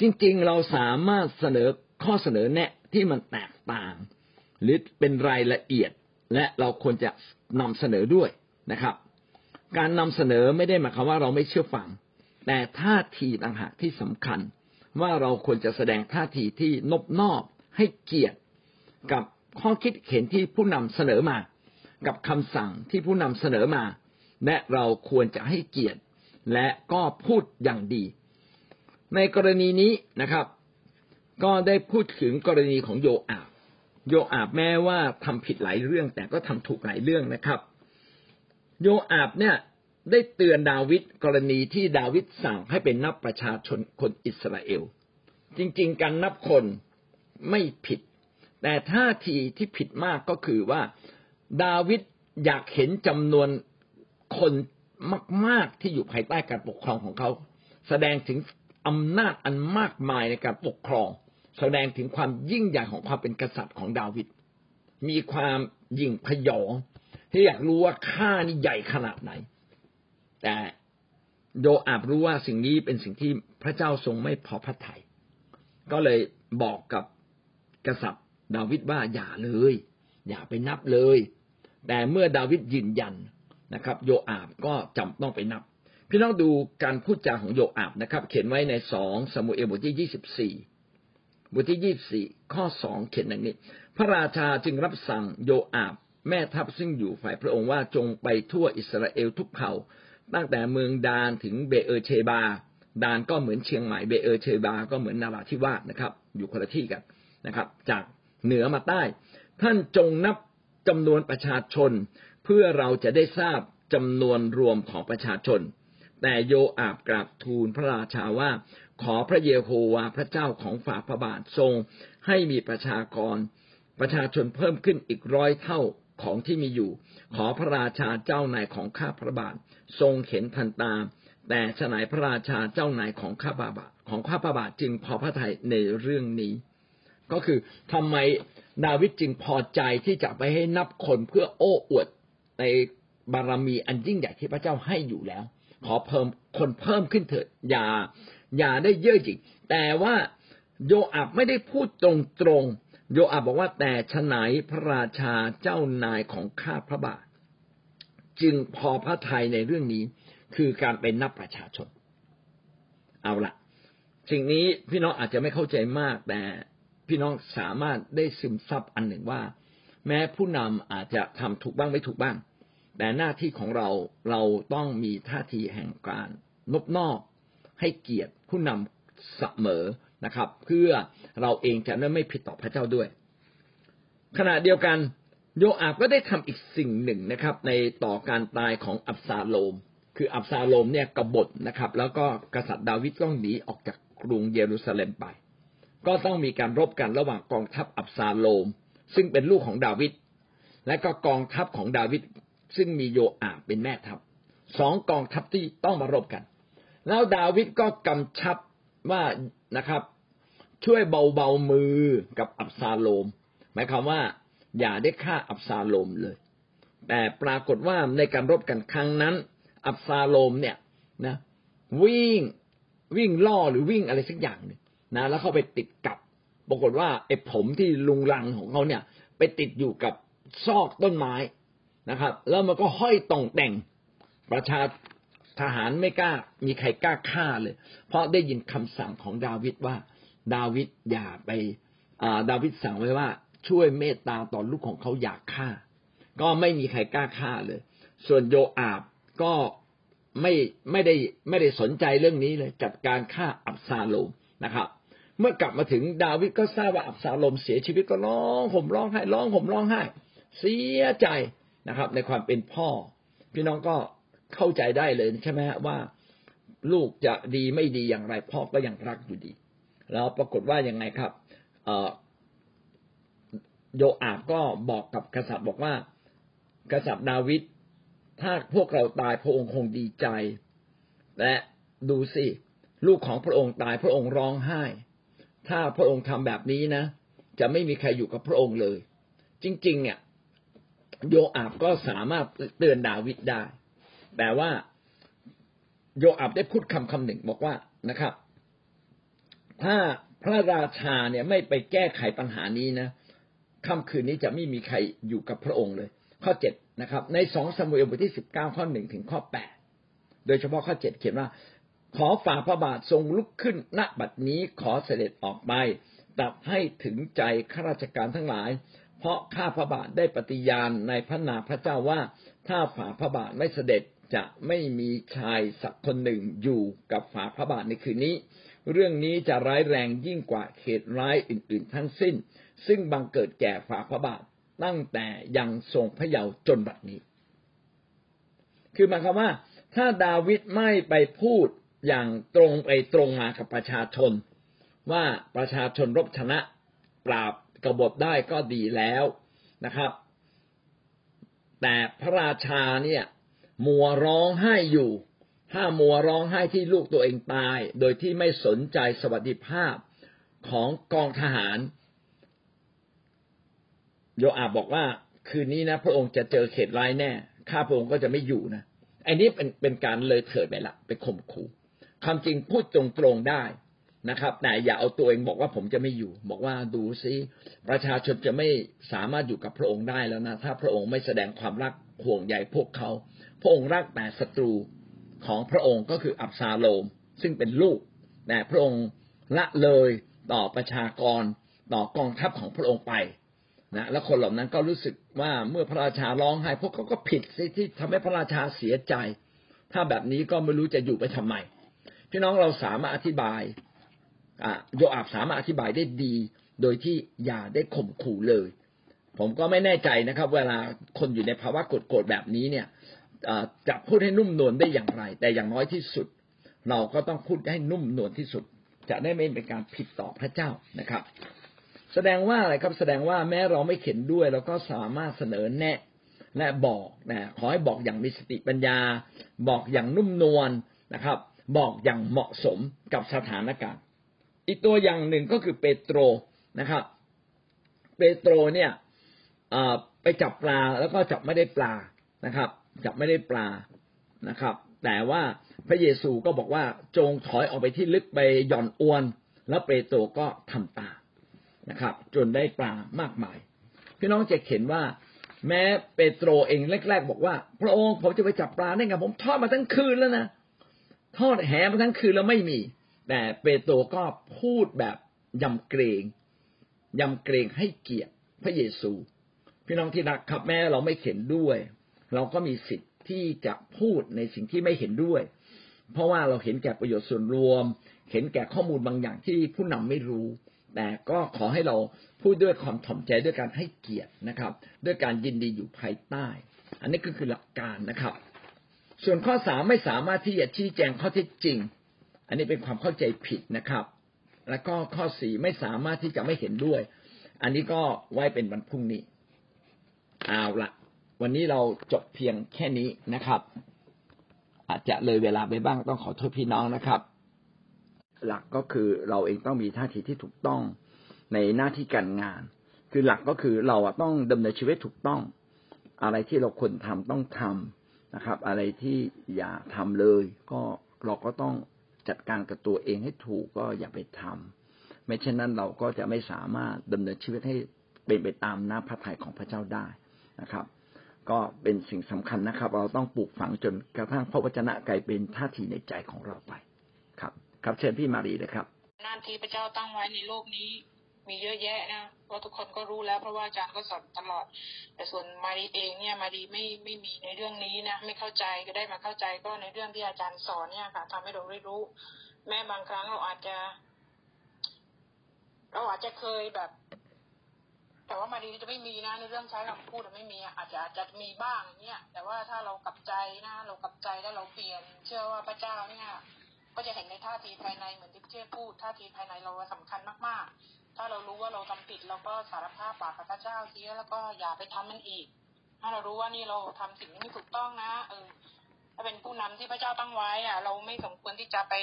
จริงๆเราสามารถเสนอข้อเสนอแนะที่มันแตกต่าง หรือเป็นรายละเอียดและเราควรจะนำเสนอด้วยนะครับ การนำเสนอไม่ได้หมายความว่าเราไม่เชื่อฟัง แต่ท่าทีต่างหากที่สำคัญ ว่าเราควรจะแสดงท่าทีที่นบนอบให้เกียรติกับข้อคิดเห็นที่ผู้นำเสนอมา กับคำสั่งที่ผู้นำเสนอมา และเราควรจะให้เกียรติ และก็พูดอย่างดี ในกรณีนี้นะครับ ก็ได้พูดถึงกรณีของโยอาบโยอาบแม้ว่าทำผิดหลายเรื่อง แต่ก็ทำถูกหลายเรื่องนะครับ โยอาบเนี่ยได้เตือนดาวิดกรณีที่ดาวิดสั่งให้เป็นนับประชาชนคนอิสราเอล จริง ๆ การนับคนไม่ผิด แต่ท่าทีที่ผิดมากก็คือว่า ดาวิดอยากเห็นจำนวนคนมาก ๆที่อยู่ภายใต้การปกครองของเขา แสดงถึงอำนาจอันมากมายในการปกครอง แสดงถึงความยิ่งใหญ่ของความเป็นกษัตริย์ของดาวิดมีความยิ่งพยอง ที่อยากรู้ว่าข้านี่ใหญ่ขนาดไหน แต่โยอาบรู้ว่าสิ่งนี้เป็นสิ่งที่พระเจ้าทรงไม่พอพระทยัยก็เลยบอกกับกษัตริย์ดาวิดว่าอย่าเลย อย่าไปนับเลย แต่เมื่อดาวิดยืนยันนะครับ โยอาบก็จำต้องไปนับ พี่น้องดูการพูดจาของโยอาบนะครับ เขียนไว้ในสองสมุเอลบทที่ยี่สิบสี่บทที่ยี่สี่ข้อสองเขียนอย่างนี้ พระราชาจึงรับสั่งโยอาบ แม่ทัพซึ่งอยู่ฝ่ายพระองค์ว่าจงไปทั่วอิสราเอลทุกเผ่า ตั้งแต่เมืองดานถึงเบเอเชบา ดานก็เหมือนเชียงใหม่เบเอเชบา ก็เหมือนนาราธิวาสนะครับ อยู่คนละที่กันนะครับ จากเหนือมาใต้ ท่านจงนับจำนวนประชาชน เพื่อเราจะได้ทราบจำนวนรวมของประชาชน แต่โยอาบกราบทูลพระราชาว่าขอพระเยโฮวาพระเจ้าของฝ่าพระบาททรง ให้มีประชากรประชาชนเพิ่มขึ้นอีกร้อยเท่า ของที่มีอยู่ ขอพระราชาเจ้านายของข้าพระบาท ทรงเห็นทันตา แต่ฉนัยพระราชาเจ้านายของข้าพระบาทของข้าพระบาทจึงพอพระทัยในเรื่องนี้ ก็คือทำไมดาวิดจึงพอใจที่จะไปให้นับคนเพื่อโอ้อวดในบารมีอันยิ่งใหญ่ที่พระเจ้าให้อยู่แล้ว ขอเพิ่มคนเพิ่มขึ้นเถิดอย่าอย่าได้เยอะจริงแต่ว่าโยอาบไม่ได้พูดตรงๆ โยอาบบอกว่าแต่ฉไหนพระราชาเจ้านายของข้าพระบาท จึงพอพระทัยในเรื่องนี้คือการเป็นนับประชาชน เอาละสิ่งนี้พี่น้องอาจจะไม่เข้าใจมาก แต่พี่น้องสามารถได้ซึมซับอันหนึ่งว่า แม้ผู้นำอาจจะทำถูกบ้างไม่ถูกบ้าง แต่หน้าที่ของเราเราต้องมีท่าทีแห่งการนบนอบให้เกียรติผู้นำเสมอ นะครับ เพื่อเราเองจะไม่ผิดต่อพระเจ้าด้วย ขณะเดียวกันโยอาบก็ได้ทำอีกสิ่งหนึ่งนะครับ ในต่อการตายของอับซาโลม คืออับซาโลมเนี่ยกบฏนะครับ แล้วก็กษัตริย์ดาวิดต้องหนีออกจากกรุงเยรูซาเล็มไป ก็ต้องมีการรบกันระหว่างกองทัพอับซาโลม ซึ่งเป็นลูกของดาวิดและก็กองทัพของดาวิดซึ่งมีโยอาบเป็นแม่ทัพสองกองทัพที่ต้องมารบกัน แล้วดาวิดก็กำชับว่านะครับ ช่วยเบาเบามือกับอับซาโลม หมายความว่า อย่าได้ฆ่าอับซาโลมเลย แต่ปรากฏว่าในการรบกันครั้งนั้น อับซาโลมเนี่ยนะ วิ่งวิ่งล่อหรือวิ่งอะไรสักอย่างนนะแล้วเข้าไปติดกับ ปรากฏว่าไอ้ผมที่ลุงลังของเขาเนี่ย ไปติดอยู่กับซอกต้นไม้นะครับ แล้วมันก็ห้อยต่องแต่งประชาทหารไม่กล้า มีใครกล้าฆ่าเลย เพราะได้ยินคำสั่งของดาวิดว่า ดาวิดอย่าไปดาวิดสั่งไว้ว่าช่วยเมตตาต่อลูกของเขาอยากฆ่า ก็ไม่มีใครกล้าฆ่าเลย ส่วนโยอาบก็ไม่ไม่ได้ไม่ได้สนใจเรื่องนี้เลยจัดการฆ่าอับซาโลมนะครับ เมื่อกลับมาถึงดาวิดก็ทราบว่าอับซาโลมเสียชีวิตก็ร้องห่มร้องไห้ร้องห่มร้องไห้ เสียใจนะครับ ในความเป็นพ่อ พี่น้องก็เข้าใจได้เลยใช่ไหมว่าลูกจะดีไม่ดีอย่างไรพ่อก็ยังรักอยู่ดี แล้วปรากฏว่ายังไงครับโยอาบก็บอกกับกษัตริย์บอกว่ากษัตริย์ดาวิดถ้าพวกเราตายพระองค์คงดีใจ และดูสิลูกของพระองค์ตายพระองค์ร้องไห้ ถ้าพระองค์ทำแบบนี้นะ จะไม่มีใครอยู่กับพระองค์เลย จริง ๆ เนี่ย โยอาบก็สามารถเตือนดาวิดได้ แต่ว่าโยอาบได้พูดคำคำหนึ่งบอกว่านะครับ ถ้าพระราชาเนี่ยไม่ไปแก้ไขปัญหานี้นะค่ำคืนนี้จะไม่มีใครอยู่กับพระองค์เลย ข้อเจ็ดนะครับ ในสองสมุเอลบทที่สิบเก้าข้อหนึ่งถึงข้อแปดโดยเฉพาะข้อเจ็ดเขียนว่า ขอฝ่าพระบาททรงลุกขึ้นณบัดนี้ขอเสด็จออกไปตับให้ถึงใจข้าราชการทั้งหลาย เพราะข้าพระบาทได้ปฏิญาณในพระนาพระเจ้าว่า ถ้าฝ่าพระบาทไม่เสด็จจะไม่มีชายสักคนหนึ่งอยู่กับฝ่าพระบาทในคืนนี้ เรื่องนี้จะร้ายแรงยิ่งกว่าเหตุร้ายอื่น ๆ ทั้งสิ้น ซึ่งบังเกิดแก่ฝ่าพระบาทตั้งแต่ยังทรงพระเยาว์จนบัดนี้ คือหมายความว่า ถ้าดาวิดไม่ไปพูดอย่างตรงไปตรงมากับประชาชน ว่าประชาชนรบชนะปราบกบฏได้ก็ดีแล้วนะครับ แต่พระราชาเนี่ยมัวร้องไห้อยู่ ถ้ามัวร้องไห้ที่ลูกตัวเองตาย โดยที่ไม่สนใจสวัสดิภาพของกองทหาร โยอาบบอกว่าคืนนี้นะ พระองค์จะเจอเขตร้ายแน่ข้าพระองค์ก็จะไม่อยู่นะอันนี้เป็นเป็นการเลยเถิดไปละไปข่มขู่ความจริงพูดตรงๆได้นะครับ แต่อย่าเอาตัวเองบอกว่าผมจะไม่อยู่ บอกว่าดูซิประชาชนจะไม่สามารถอยู่กับพระองค์ได้แล้วนะ ถ้าพระองค์ไม่แสดงความรักห่วงใยพวกเขา พระองค์รักแต่ศัตรู ของพระองค์ก็คืออับซาโลม ซึ่งเป็นลูกแต่พระองค์ละเลยต่อประชากรต่อกองทัพของพระองค์ไปนะแล้วคนเหล่านั้นก็รู้สึกว่าเมื่อพระราชาร้องไห้พวกเขาก็ผิดสิที่ทำให้พระราชาเสียใจ ถ้าแบบนี้ก็ไม่รู้จะอยู่ไปทำไมพี่น้องเราสามารถอธิบายโยอาบสามารถอธิบายได้ดี โดยที่อย่าได้ข่มขู่เลย ผมก็ไม่แน่ใจนะครับ เวลาคนอยู่ในภาวะโกรธแบบนี้เนี่ย จะพูดให้นุ่มนวลได้อย่างไร แต่อย่างน้อยที่สุด เราก็ต้องพูดให้นุ่มนวลที่สุด จะได้ไม่เป็นการผิดต่อพระเจ้านะครับ แสดงว่าอะไรครับแสดงว่าแม้เราไม่เข็นด้วยเราก็สามารถเสนอแนะและบอกนะขอให้บอกอย่างมีสติปัญญา บอกอย่างนุ่มนวลนะครับ บอกอย่างเหมาะสมกับสถานการณ์ อีกตัวอย่างหนึ่งก็คือเปโตรนะครับ เปโตรเนี่ยไปจับปลาแล้วก็จับไม่ได้ปลานะครับ จับไม่ได้ปลานะครับ แต่ว่าพระเยซูก็บอกว่าจงถอยออกไปที่ลึกไปหย่อนอวน แล้วเปโตรก็ทำตามนะครับ จนได้ปลามากมาย พี่น้องจะเห็นว่า แม้เปโตรเองแรก ๆ บอกว่า พระองค์ผมจะไปจับปลาได้ไงผมทอดมาทั้งคืนแล้วนะทอดแหมาทั้งคืนแล้วไม่มี แต่เปโตรก็พูดแบบยำเกรงยำเกรงให้เกียรติพระเยซู พี่น้องที่รักครับแม้เราไม่เห็นด้วย เราก็มีสิทธิ์ที่จะพูดในสิ่งที่ไม่เห็นด้วย เพราะว่าเราเห็นแก่ประโยชน์ส่วนรวม เห็นแก่ข้อมูลบางอย่างที่ผู้นำไม่รู้ แต่ก็ขอให้เราพูดด้วยความถ่อมใจด้วยการให้เกียรตินะครับ ด้วยการยินดีอยู่ภายใต้ อันนี้ก็คือหลักการนะครับ ส่วนข้อสามไม่สามารถที่จะชี้แจงข้อเท็จจริง อันนี้เป็นความเข้าใจผิดนะครับ แล้วก็ข้อสี่ไม่สามารถที่จะไม่เห็นด้วย อันนี้ก็ไว้เป็นวันพรุ่งนี้เอาละ วันนี้เราจบเพียงแค่นี้นะครับ อาจจะเลยเวลาไปบ้างต้องขอโทษพี่น้องนะครับ หลักก็คือเราเองต้องมีท่าทีที่ถูกต้องในหน้าที่การงาน คือหลักก็คือเราต้องดำเนินชีวิตถูกต้อง อะไรที่เราควรทำต้องทำนะครับ อะไรที่อย่าทำเลย ก็เราก็ต้องจัดการกับตัวเองให้ถูกก็อย่าไปทำไม่เช่นนั้นเราก็จะไม่สามารถดำเนินชีวิตให้เป็นไปตามน้ำพระทัยของพระเจ้าได้นะครับ ก็เป็นสิ่งสำคัญนะครับ เราต้องปลูกฝังจนกระทั่งพระวจนะกลายเป็นท่าทีในใจของเราไปครับ ครับเชิญพี่มารีเลยครับ หน้าที่พระเจ้าตั้งไว้ในโลกนี้ มีเยอะแยะนะว่าทุกคนก็รู้แล้ว เพราะว่าอาจารย์ก็สอนตลอด แต่ส่วนมารีเองเนี่ยมารีไม่ไม่มีในเรื่องนี้นะไม่เข้าใจก็ได้มาเข้าใจก็ในเรื่องที่อาจารย์สอนเนี่ยค่ะทำให้เราได้รู้ แม้บางครั้งเราอาจจะ เราอาจจะเคยแบบ แต่ว่ามารีจะไม่มีนะในเรื่องใช้คำพูดไม่มีอาจจะอาจจะมีบ้างเนี่ยแต่ว่าถ้าเรากลับใจนะเรากลับใจแล้วเราเปลี่ยน เชื่อว่าพระเจ้าเนี่ยก็จะเห็นในท่าทีภายในเหมือนที่พี่เจ้พูดท่าทีภายในเราสำคัญมากๆ ถ้าเรารู้ว่าเราทำผิดเราก็สารภาพบาปกับพระเจ้าเสียแล้วก็อย่าไปทำมันอีก ถ้าเรารู้ว่านี่เราทำสิ่งที่ไม่ถูกต้องนะ เออถ้าเป็นผู้นำที่พระเจ้าตั้งไว้อะ เราไม่สมควรที่จะไป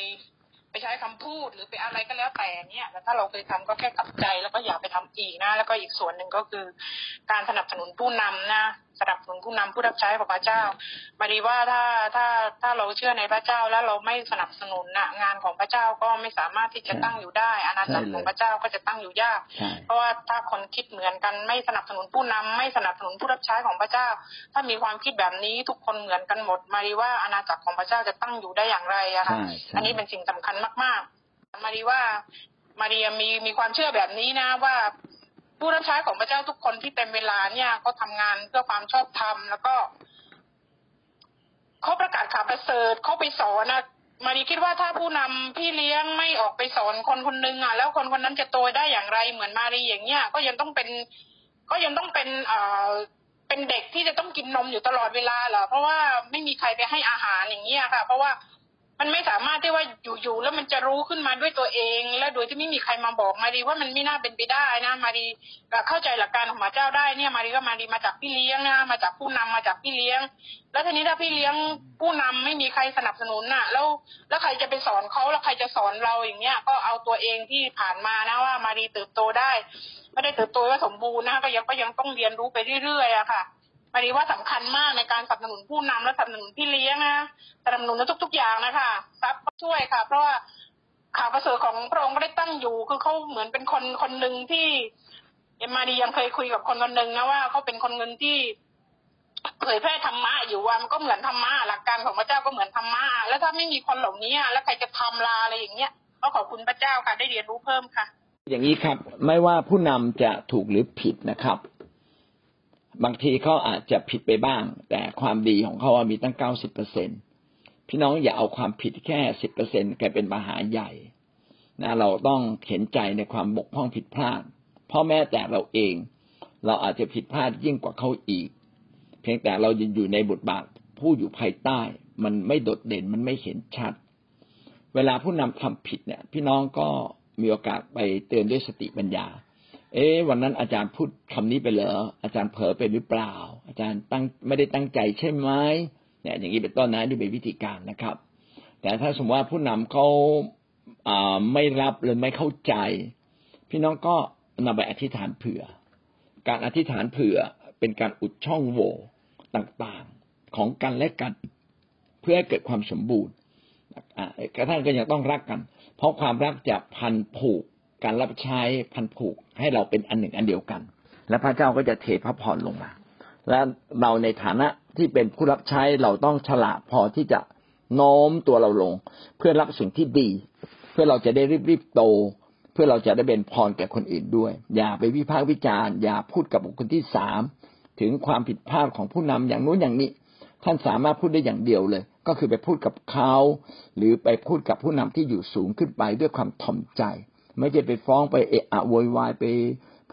ไปใช้คำพูดหรือไปอะไรก็แล้วแต่เนี่ยแต่ถ้าเราเคยทำก็แค่กลับใจ แล้วก็อย่าไปทำอีกนะ แล้วก็อีกส่วนหนึ่งก็คือ การสนับสนุนผู้นำนะสนับสนุนผู้นำผู้รับใช้ของพระเจ้ามาดีว่าถ้าถ้าถ้าเราเชื่อในพระเจ้าแล้วเราไม่สนับสนุนนะงานของพระเจ้าก็ไม่สามารถที่จะตั้งอยู่ได้ อาณาจักรของพระเจ้าก็จะตั้งอยู่ยาก เพราะว่าถ้าคนคิดเหมือนกันไม่สนับสนุนผู้นำไม่สนับสนุนผู้รับใช้ของพระเจ้า ถ้ามีความคิดแบบนี้ทุกคนเหมือนกันหมดมาดีว่าอาณาจักรของพระเจ้าจะตั้งอยู่ได้อย่างไรอะค่ะอันนี้เป็นสิ่งสำคัญมาก ๆ มาดีว่ามารียมีมีความเชื่อแบบนี้นะว่าผู้รับใช้ของพระเจ้าทุกคนที่เต็มเวลาเนี่ยก็ทำงานเพื่อความชอบธรรมแล้วก็เขาประกาศข่าวประเสริฐเขาไปสอนนะมารีคิดว่าถ้าผู้นำพี่เลี้ยงไม่ออกไปสอนคนคนนึงอะแล้วคนคนนั้นจะโตได้อย่างไรเหมือนมารีอย่างเงี้ยก็ยังต้องเป็น ก็ยังต้องเป็นเอ่อเป็นเด็กที่จะต้องกินนมอยู่ตลอดเวลาเหรอเพราะว่าไม่มีใครไปให้อาหารอย่างเงี้ยค่ะ เพราะว่า มันไม่สามารถที่ว่าอยู่ๆแล้วมันจะรู้ขึ้นมาด้วยตัวเอง แล้วโดยที่ไม่มีใครมาบอกมารีว่ามันไม่น่าเป็นไปได้นะมารีเข้าใจหลักการของพระเจ้าได้เนี่ยมารีก็มารีมาจากพี่เลี้ยงนะมาจากผู้นำมาจากพี่เลี้ยง แล้วทีนี้ถ้าพี่เลี้ยงผู้นำไม่มีใครสนับสนุนน่ะ แล้วแล้วใครจะไปสอนเขาแล้วใครจะสอนเราอย่างเงี้ย ก็เอาตัวเองที่ผ่านมานะว่ามารีเติบโตได้ ไม่ได้เติบโตว่าสมบูรณ์นะก็ยังก็ยังต้องเรียนรู้ไปเรื่อยๆอะค่ะ มารีว่าสำคัญมากในการสนับสนุนผู้นำและสนับสนุนพี่เลี้ยงนะสนับสนุนทุก ๆ อย่างนะคะทรัพย์ช่วยค่ะ เพราะว่าข่าวประเสริฐของพระองค์ก็ได้ตั้งอยู่คือเขาเหมือนเป็นคนคนหนึ่งที่เอ็มมารียังเคยคุยกับคนคนหนึ่งนะว่าเขาเป็นคนเงินที่เผยแพร่ธรรมะอยู่ว่ามันก็เหมือนธรรมะหลักการของพระเจ้าก็เหมือนธรรมะแล้วถ้าไม่มีคนเหล่านี้แล้วใครจะทำลาอะไรอย่างเงี้ยก็ขอบคุณพระเจ้าค่ะได้เรียนรู้เพิ่มค่ะ อย่างนี้ครับ ไม่ว่าผู้นำจะถูกหรือผิดนะครับ บางทีเขาอาจจะผิดไปบ้าง แต่ความดีของเขามีตั้งเก้าสิบเปอร์เซ็นพี่น้องอย่าเอาความผิดแค่สิบเปอร์เซ็นกลายเป็นปัญหาใหญ่นะเราต้องเห็นใจในความบกพร่องผิดพลาดพ่อแม่แต่เราเอง เราอาจจะผิดพลาดยิ่งกว่าเขาอีก เพียงแต่เรายังอยู่ในบทบาทผู้อยู่ภายใต้ มันไม่โดดเด่นมันไม่เห็นชัด เวลาผู้นำทำผิดเนี่ย พี่น้องก็มีโอกาสไปเตือนด้วยสติปัญญา เอ๊วันนั้นอาจารย์พูดคำนี้ไปเหรออาจารย์เผลอไปหรือเปล่า อาจารย์ตั้งไม่ได้ตั้งใจใช่ไหมเนี่ยอย่างนี้เป็นต้นนะนี่เป็นวิธีการนะครับ แต่ถ้าสมมติว่าผู้นำเขาไม่รับหรือไม่เข้าใจ พี่น้องก็นำไปอธิษฐานเผื่อ การอธิษฐานเผื่อเป็นการอุดช่องโหว่ต่างๆของกันและกันเพื่อให้เกิดความสมบูรณ์กระทั่งก็ยังต้องรักกัน เพราะความรักจะพันผูก การรับใช้พันผูกให้เราเป็นอันหนึ่งอันเดียวกัน และพระเจ้าก็จะเทพระพรลงมา และเราในฐานะที่เป็นผู้รับใช้เราต้องฉลาดพอที่จะโน้มตัวเราลง เพื่อรับสิ่งที่ดี เพื่อเราจะได้รีบๆโต เพื่อเราจะได้เป็นพรแก่คนอื่นด้วย อย่าไปวิพากษ์วิจารณ์อย่าพูดกับบุคคลที่สามถึงความผิดพลาดของผู้นำอย่างนู้นอย่างนี้ ท่านสามารถพูดได้อย่างเดียวเลย ก็คือไปพูดกับเขา หรือไปพูดกับผู้นำที่อยู่สูงขึ้นไปด้วยความถ่อมใจ ไม่ใช่ไปฟ้องไปเอะอะโวยวายไป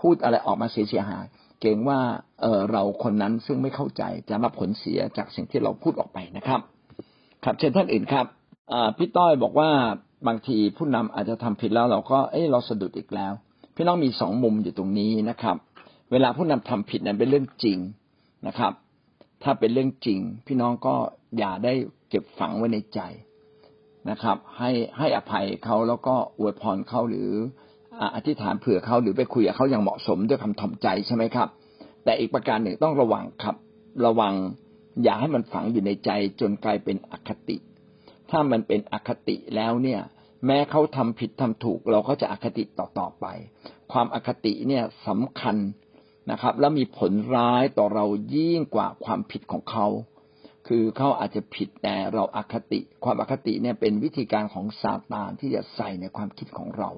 พูดอะไรออกมาเสียหาย เกรงว่าเออเราคนนั้นซึ่งไม่เข้าใจจะรับผลเสียจากสิ่งที่เราพูดออกไปนะครับ ครับเช่นท่านอื่นครับพี่ต้อยบอกว่าบางทีผู้นำอาจจะทำผิดแล้วเราก็เออเราสะดุดอีกแล้ว พี่น้องมีสองมุมอยู่ตรงนี้นะครับ เวลาผู้นำทำผิดนั้นเป็นเรื่องจริงนะครับ ถ้าเป็นเรื่องจริง พี่น้องก็อย่าได้เก็บฝังไว้ในใจ นะครับ ให้ให้อภัยเขาแล้วก็อวยพรเขาหรืออธิษฐานเผื่อเขาหรือไปคุยกับเขาอย่างเหมาะสมด้วยคำถ่อมใจใช่ไหมครับ แต่อีกประการหนึ่งต้องระวังครับ ระวังอย่าให้มันฝังอยู่ในใจจนกลายเป็นอคติ ถ้ามันเป็นอคติแล้วเนี่ย แม้เขาทำผิดทำถูก เราก็จะอคติต่อต่อไป ความอคติเนี่ยสำคัญนะครับ และมีผลร้ายต่อเรายิ่งกว่าความผิดของเขา คือเขาอาจจะผิดแต่เราอาคติ ความอาคติเนี่ยเป็นวิธีการของซาตานที่จะใส่ในความคิดของเรา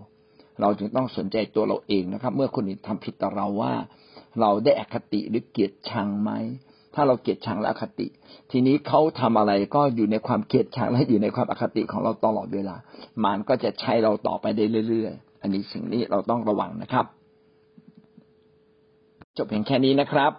เราจึงต้องสนใจตัวเราเองนะครับ เมื่อคนอื่นทำผิดต่อเราว่า เราได้อคติหรือเกลียดชังไหมถ้าเราเกลียดชังและอคติ ทีนี้เขาทำอะไรก็อยู่ในความเกลียดชังและอยู่ในความอคติของเราตลอดเวลา มันก็จะใช้เราต่อไปได้เรื่อยๆ อันนี้สิ่งนี้เราต้องระวังนะครับ จบเพียงแค่นี้นะครับ